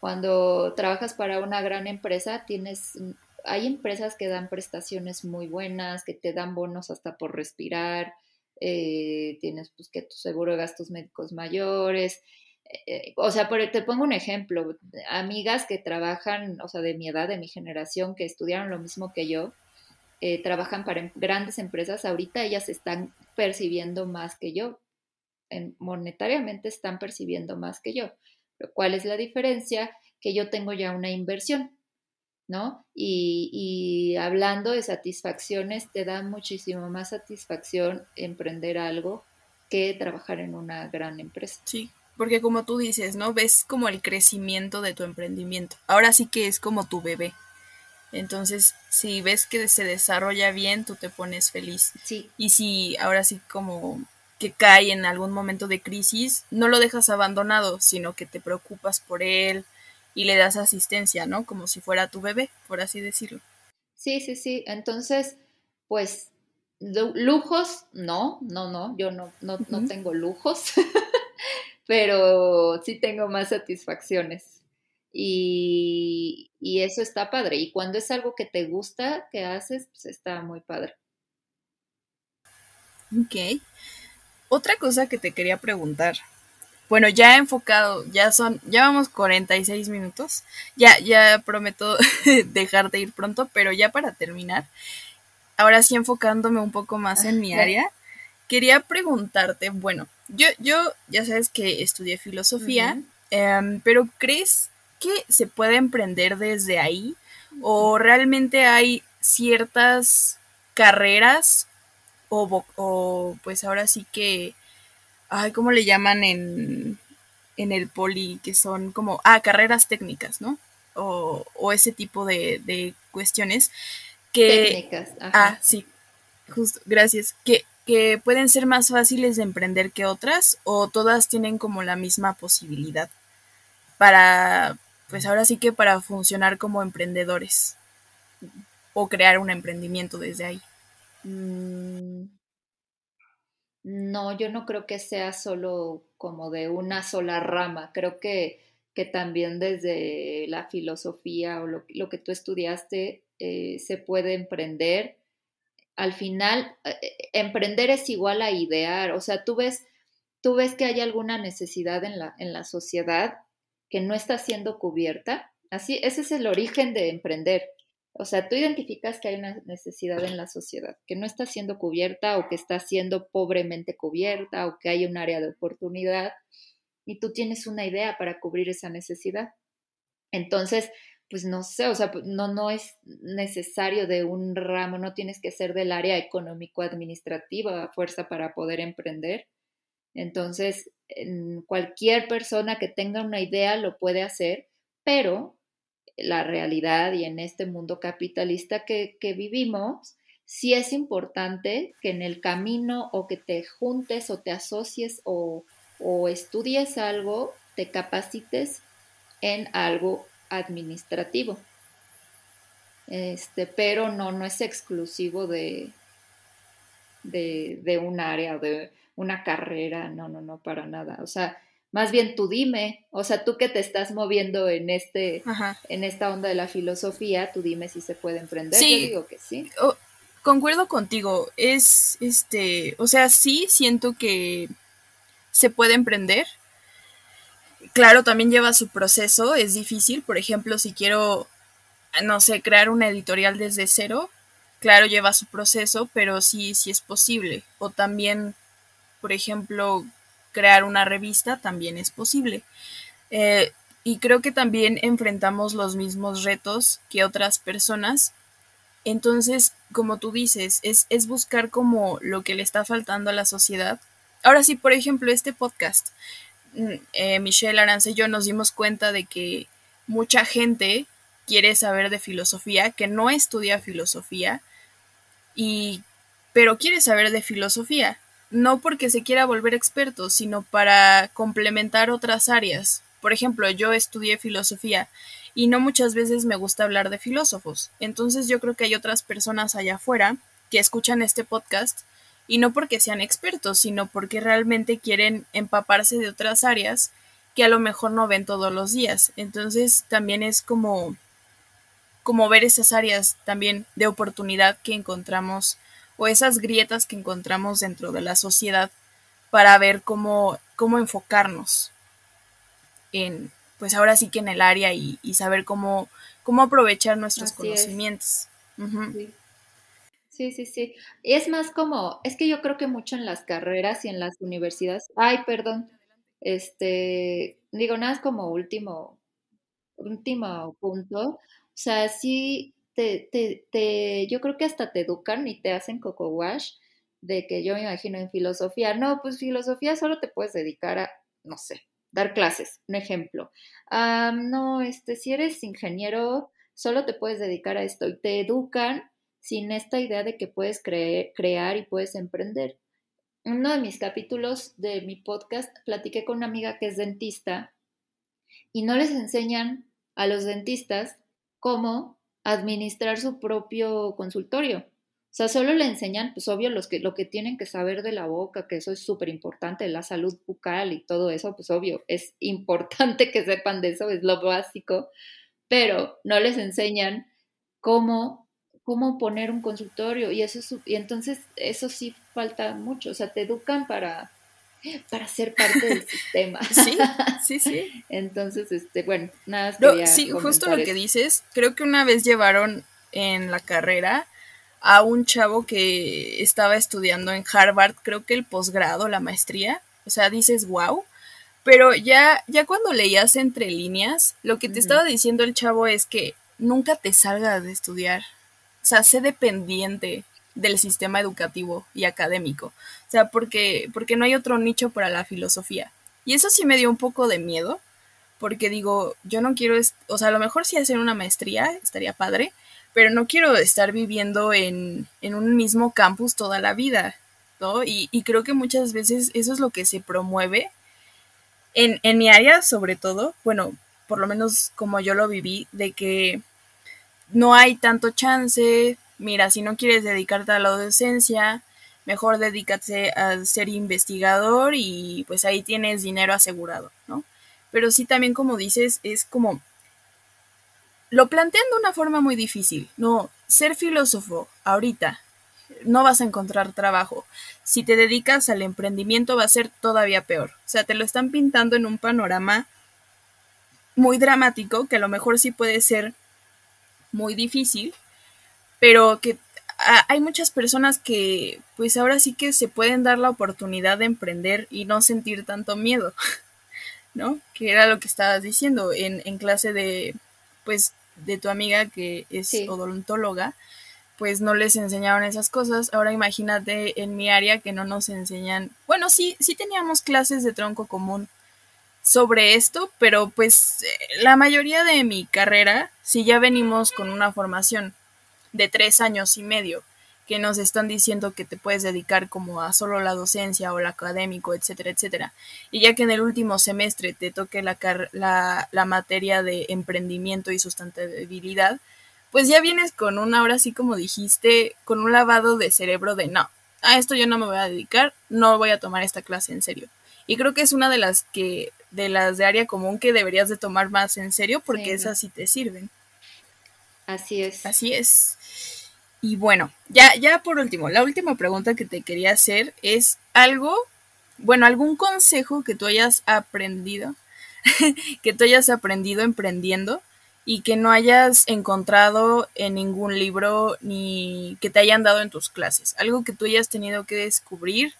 Speaker 2: cuando trabajas para una gran empresa, tienes, hay empresas que dan prestaciones muy buenas, que te dan bonos hasta por respirar, eh, tienes pues que tu seguro de gastos médicos mayores, eh, o sea, te pongo un ejemplo, amigas que trabajan, o sea, de mi edad, de mi generación, que estudiaron lo mismo que yo, eh, trabajan para em, grandes empresas, ahorita ellas están percibiendo más que yo, monetariamente están percibiendo más que yo. Pero ¿cuál es la diferencia? Que yo tengo ya una inversión, ¿no? Y, y hablando de satisfacciones, te da muchísimo más satisfacción emprender algo que trabajar en una gran empresa.
Speaker 1: Sí, porque como tú dices, ¿no? Ves como el crecimiento de tu emprendimiento. Ahora sí que es como tu bebé. Entonces, si ves que se desarrolla bien, tú te pones feliz.
Speaker 2: Sí.
Speaker 1: Y si ahora sí como que cae en algún momento de crisis, no lo dejas abandonado, sino que te preocupas por él y le das asistencia, ¿no? Como si fuera tu bebé, por así decirlo.
Speaker 2: Sí, sí, sí. Entonces, pues, lujos, no, no, no, yo no, no, no tengo lujos. pero sí tengo más satisfacciones. Y, eso está padre. Y cuando es algo que te gusta, que haces, pues está muy padre.
Speaker 1: Ok. Otra cosa que te quería preguntar. Bueno, ya enfocado, ya son, ya vamos 46 minutos. Ya, ya prometo dejar de ir pronto, pero ya para terminar, ahora sí enfocándome un poco más en mi área, quería preguntarte, bueno, yo, yo ya sabes que estudié filosofía, em, pero ¿crees que se puede emprender desde ahí? ¿O realmente hay ciertas carreras o, o, pues ahora sí que, ay, ¿cómo le llaman en, en el poli? Que son como, ah, carreras técnicas, ¿no? O, o ese tipo de, de cuestiones que...
Speaker 2: Técnicas,
Speaker 1: Ah, sí, justo, gracias. Que, que pueden ser más fáciles de emprender que otras o todas tienen como la misma posibilidad para, pues ahora sí que para funcionar como emprendedores o crear un emprendimiento desde ahí.
Speaker 2: Mm, no, yo no creo que sea solo como de una sola rama. Creo que, que también desde la filosofía o lo, lo que tú estudiaste eh, se puede emprender. Al final, eh, emprender es igual a idear. O sea, tú ves, tú ves que hay alguna necesidad en la, en la sociedad que no está siendo cubierta. Así, ese es el origen de emprender. O sea, tú identificas que hay una necesidad en la sociedad que no está siendo cubierta o que está siendo pobremente cubierta o que hay un área de oportunidad y tú tienes una idea para cubrir esa necesidad. Entonces, pues no sé, o sea, pues, no, no es necesario de un ramo, no tienes que ser del área económico-administrativa a fuerza para poder emprender. Entonces, cualquier persona que tenga una idea lo puede hacer, pero la realidad y en este mundo capitalista que, vivimos, sí es importante que en el camino o que te juntes o te asocies o, o estudies algo, te capacites en algo administrativo. Este, pero no, no es exclusivo de, de, de un área, de una carrera, no, no, no, para nada. O sea, más bien tú dime, o sea, tú que te estás moviendo en este, en esta onda de la filosofía, tú dime si se puede emprender. Sí. Yo digo que sí.
Speaker 1: concuerdo contigo. Es, este, o sea, sí siento que se puede emprender. Claro, también lleva su proceso, es difícil. Por ejemplo, si quiero, no sé, crear una editorial desde cero, claro, lleva su proceso, pero sí, sí es posible. O también, por ejemplo, crear una revista también es posible. Eh, y creo que también enfrentamos los mismos retos que otras personas. Entonces, como tú dices, es, es buscar como lo que le está faltando a la sociedad. Ahora sí, por ejemplo, este podcast. Eh, Michelle Arance y yo nos dimos cuenta de que mucha gente quiere saber de filosofía, que no estudia filosofía, y, pero quiere saber de filosofía no porque se quiera volver experto, sino para complementar otras áreas. Por ejemplo, yo estudié filosofía y no muchas veces me gusta hablar de filósofos. Entonces yo creo que hay otras personas allá afuera que escuchan este podcast y no porque sean expertos, sino porque realmente quieren empaparse de otras áreas que a lo mejor no ven todos los días. Entonces también es como como ver esas áreas también de oportunidad que encontramos o esas grietas que encontramos dentro de la sociedad para ver cómo, cómo enfocarnos en, pues ahora sí que en el área y, saber cómo, cómo aprovechar nuestros conocimientos.
Speaker 2: sí. Sí, sí, Y es más como, es que yo creo que mucho en las carreras y en las universidades, ay, perdón, este, digo, nada es como último, último punto, o sea, sí te, te, te, yo creo que hasta te educan y te hacen coco wash de que yo me imagino en filosofía, no, pues filosofía solo te puedes dedicar a, no sé, dar clases, un ejemplo. no, este, si eres ingeniero, solo te puedes dedicar a esto y te educan sin esta idea de que puedes crear y puedes emprender. uno de mis capítulos de mi podcast platiqué con una amiga que es dentista y no les enseñan a los dentistas cómo administrar su propio consultorio. O sea, solo le enseñan, pues obvio, los que, lo que tienen que saber de la boca, que eso es súper importante, la salud bucal y todo eso, pues obvio, es importante que sepan de eso, es lo básico, pero no les enseñan cómo, cómo poner un consultorio y eso y entonces eso sí falta mucho, o sea, te educan para para ser parte del sistema.
Speaker 1: Sí, sí, sí.
Speaker 2: Entonces, este, bueno, nada
Speaker 1: más. sí, justo lo que dices, creo que una vez llevaron en la carrera a un chavo que estaba estudiando en Harvard, creo que el posgrado, la maestría, o sea, dices, wow, pero ya, ya cuando leías entre líneas, lo que te estaba diciendo el chavo es que nunca te salgas de estudiar, sea, sé dependiente. del sistema educativo y académico. O sea, porque, porque no hay otro nicho para la filosofía. Y eso sí me dio un poco de miedo, porque digo, yo no quiero, o sea, a lo mejor sí hacer una maestría, estaría padre, pero no quiero estar viviendo en, en un mismo campus toda la vida, ¿no? Y, y, creo que muchas veces eso es lo que se promueve en, en mi área, sobre todo, bueno, por lo menos como yo lo viví, de que no hay tanto chance, mira, si no quieres dedicarte a la docencia, mejor dedícate a ser investigador y pues ahí tienes dinero asegurado, ¿no? Pero sí también como dices, es como... Lo plantean de una forma muy difícil, no, ser filósofo ahorita no vas a encontrar trabajo. Si te dedicas al emprendimiento va a ser todavía peor. O sea, te lo están pintando en un panorama muy dramático, que a lo mejor sí puede ser muy difícil, pero que hay muchas personas que pues ahora sí que se pueden dar la oportunidad de emprender y no sentir tanto miedo, ¿no? Que era lo que estabas diciendo en, en clase de, pues, de tu amiga que es odontóloga, pues no les enseñaron esas cosas. Ahora imagínate en mi área que no nos enseñan, bueno, sí, sí teníamos clases de tronco común sobre esto, pero pues la mayoría de mi carrera sí ya venimos con una formación de tres años y medio que nos están diciendo que te puedes dedicar como a solo la docencia o el académico, etcétera, etcétera. Y ya que en el último semestre te toque la, la, la materia de emprendimiento y sustentabilidad, pues ya vienes con una, ahora sí como dijiste, con un lavado de cerebro de no, a esto yo no me voy a dedicar, no voy a tomar esta clase en serio. Y creo que es una de las que, de las de área común que deberías de tomar más en serio porque esas sí te sirven.
Speaker 2: Así es.
Speaker 1: Así es. Y bueno, ya, ya por último, la última pregunta que te quería hacer es algo, bueno, algún consejo que tú hayas aprendido, que tú hayas aprendido emprendiendo y que no hayas encontrado en ningún libro ni que te hayan dado en tus clases. Algo que tú hayas tenido que descubrir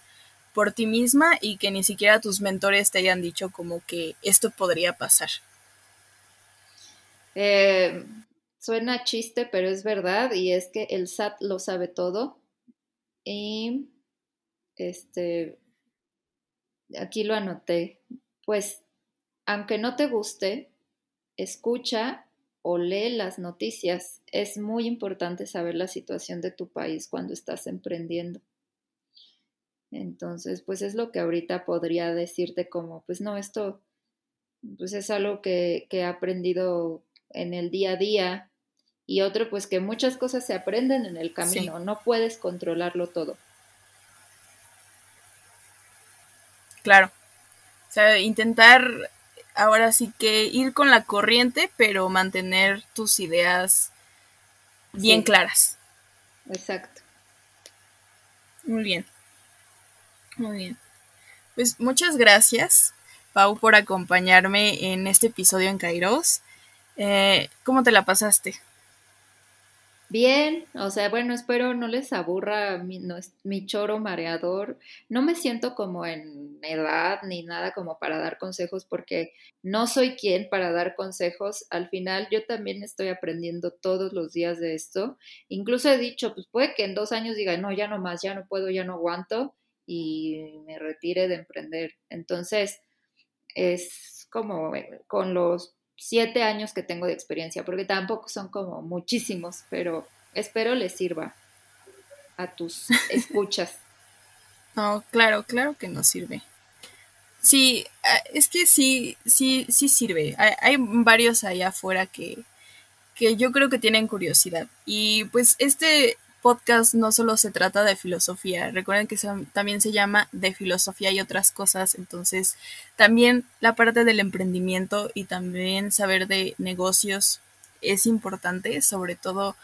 Speaker 1: por ti misma y que ni siquiera tus mentores te hayan dicho como que esto podría pasar.
Speaker 2: Eh, suena chiste, pero es verdad y es que el SAT lo sabe todo y este aquí lo anoté. Pues aunque no te guste, escucha o lee las noticias. Es muy importante saber la situación de tu país cuando estás emprendiendo. Entonces, pues es lo que ahorita podría decirte como, pues no, esto pues es algo que, que he aprendido en el día a día y otro pues que muchas cosas se aprenden en el camino, no puedes controlarlo todo.
Speaker 1: Claro. O sea, intentar ahora sí que ir con la corriente, pero mantener tus ideas bien claras.
Speaker 2: Exacto.
Speaker 1: Muy bien. Muy bien. Pues muchas gracias, Pau, por acompañarme en este episodio en Kairos. Eh, ¿Cómo te la pasaste?
Speaker 2: Bien, o sea, bueno, espero no les aburra mi, mi, choro mareador. No me siento como en edad ni nada como para dar consejos porque no soy quien para dar consejos. Al final yo también estoy aprendiendo todos los días de esto. Incluso he dicho, pues puede que en dos años diga, no, ya no más, ya no puedo, ya no aguanto y me retire de emprender. Entonces, es como eh, con los siete años que tengo de experiencia, porque tampoco son como muchísimos, pero espero les sirva a tus escuchas.
Speaker 1: No, claro, claro que nos sirve. Sí, ah, es que sí, sí, sí sirve. Hay, varios allá afuera que, que yo creo que tienen curiosidad. Y pues este podcast no solo se trata de filosofía, recuerden que también se llama de filosofía y otras cosas, entonces también la parte del emprendimiento y también saber de negocios es importante, sobre todo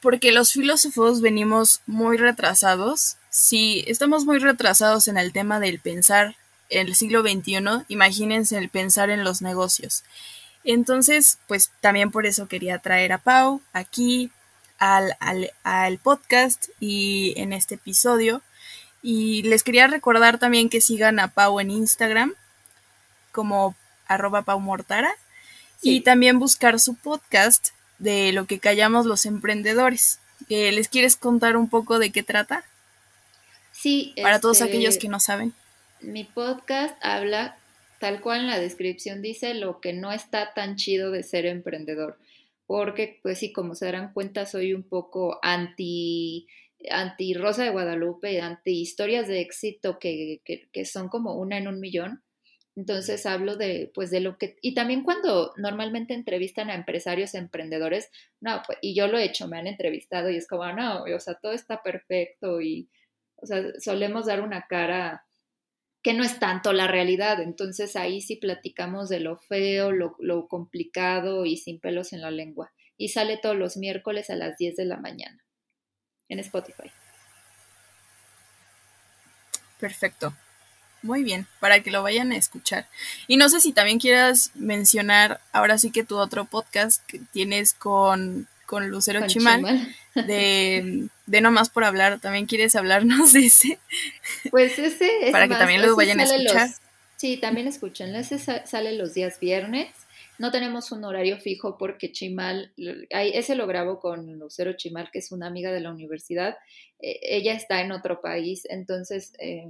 Speaker 1: porque los filósofos venimos muy retrasados. Si estamos muy retrasados en el tema del pensar en el siglo XXI, imagínense el pensar en los negocios. Entonces, pues también por eso quería traer a Pau aquí al, al, podcast y en este episodio. Y les quería recordar también que sigan a Pau en Instagram como arroba Pau Mortara y también buscar su podcast de lo que callamos los emprendedores. ¿Les quieres contar un poco de qué trata?
Speaker 2: Sí.
Speaker 1: Para todos este, aquellos que no saben.
Speaker 2: Mi podcast habla, tal cual en la descripción dice, lo que no está tan chido de ser emprendedor. Porque, pues sí, como se darán cuenta, soy un poco anti anti Rosa de Guadalupe, anti historias de éxito que, que, son como una en un millón. Entonces hablo de, pues, de lo que, y también cuando normalmente entrevistan a empresarios, emprendedores, no, pues, y yo lo he hecho, me han entrevistado y es como, no, o sea, todo está perfecto y, o sea, solemos dar una cara que no es tanto la realidad. Entonces ahí sí platicamos de lo feo, lo, lo complicado y sin pelos en la lengua. Y sale todos los miércoles a las 10 de la mañana en Spotify.
Speaker 1: Perfecto. Muy bien, para que lo vayan a escuchar. Y no sé si también quieras mencionar ahora sí que tu otro podcast que tienes con, con Lucero Chimal, De, de No Más por Hablar. ¿También quieres hablarnos de ese?
Speaker 2: Pues ese
Speaker 1: es Para que también lo vayan a escuchar.
Speaker 2: sí, también escuchen. Ese sale los días viernes. No tenemos un horario fijo porque Chimal, ese lo grabo con Lucero Chimal, que es una amiga de la universidad. E, ella está en otro país, entonces eh,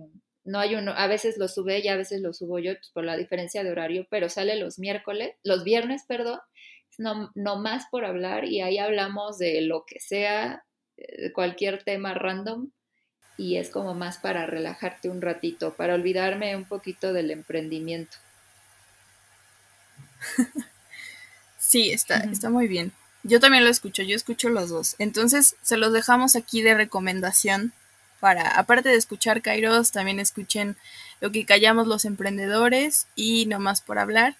Speaker 2: no hay uno, a veces lo sube ella, a veces lo subo yo pues, por la diferencia de horario, pero sale los miércoles, los viernes, perdón, no, no más por hablar y ahí hablamos de lo que sea, de cualquier tema random y es como más para relajarte un ratito, para olvidarme un poquito del emprendimiento.
Speaker 1: Sí, está, está muy bien. Yo también lo escucho, yo escucho los dos. Entonces, se los dejamos aquí de recomendación para, aparte de escuchar Kairos, también escuchen lo que callamos los emprendedores y no más por hablar.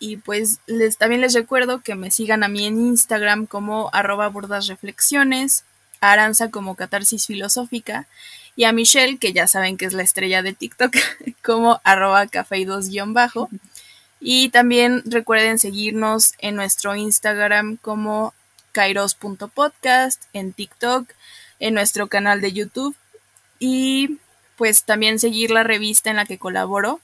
Speaker 1: Y pues les, también les recuerdo que me sigan a mí en Instagram como arroba burdas reflexiones, a Aranza como catarsis filosófica y a Michelle, que ya saben que es la estrella de TikTok, como arroba café 2 bajo. Y también recuerden seguirnos en nuestro Instagram como kairos.podcast, en TikTok, en nuestro canal de YouTube y pues también seguir la revista en la que colaboro,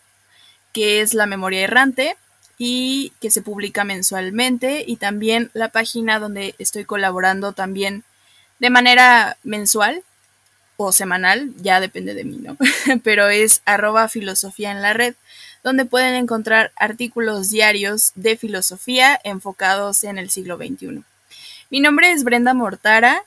Speaker 1: que es La Memoria Errante y que se publica mensualmente y también la página donde estoy colaborando también de manera mensual o semanal, ya depende de mí, ¿no? Pero es arroba filosofía en la red donde pueden encontrar artículos diarios de filosofía enfocados en el siglo XXI. Mi nombre es Brenda Mortara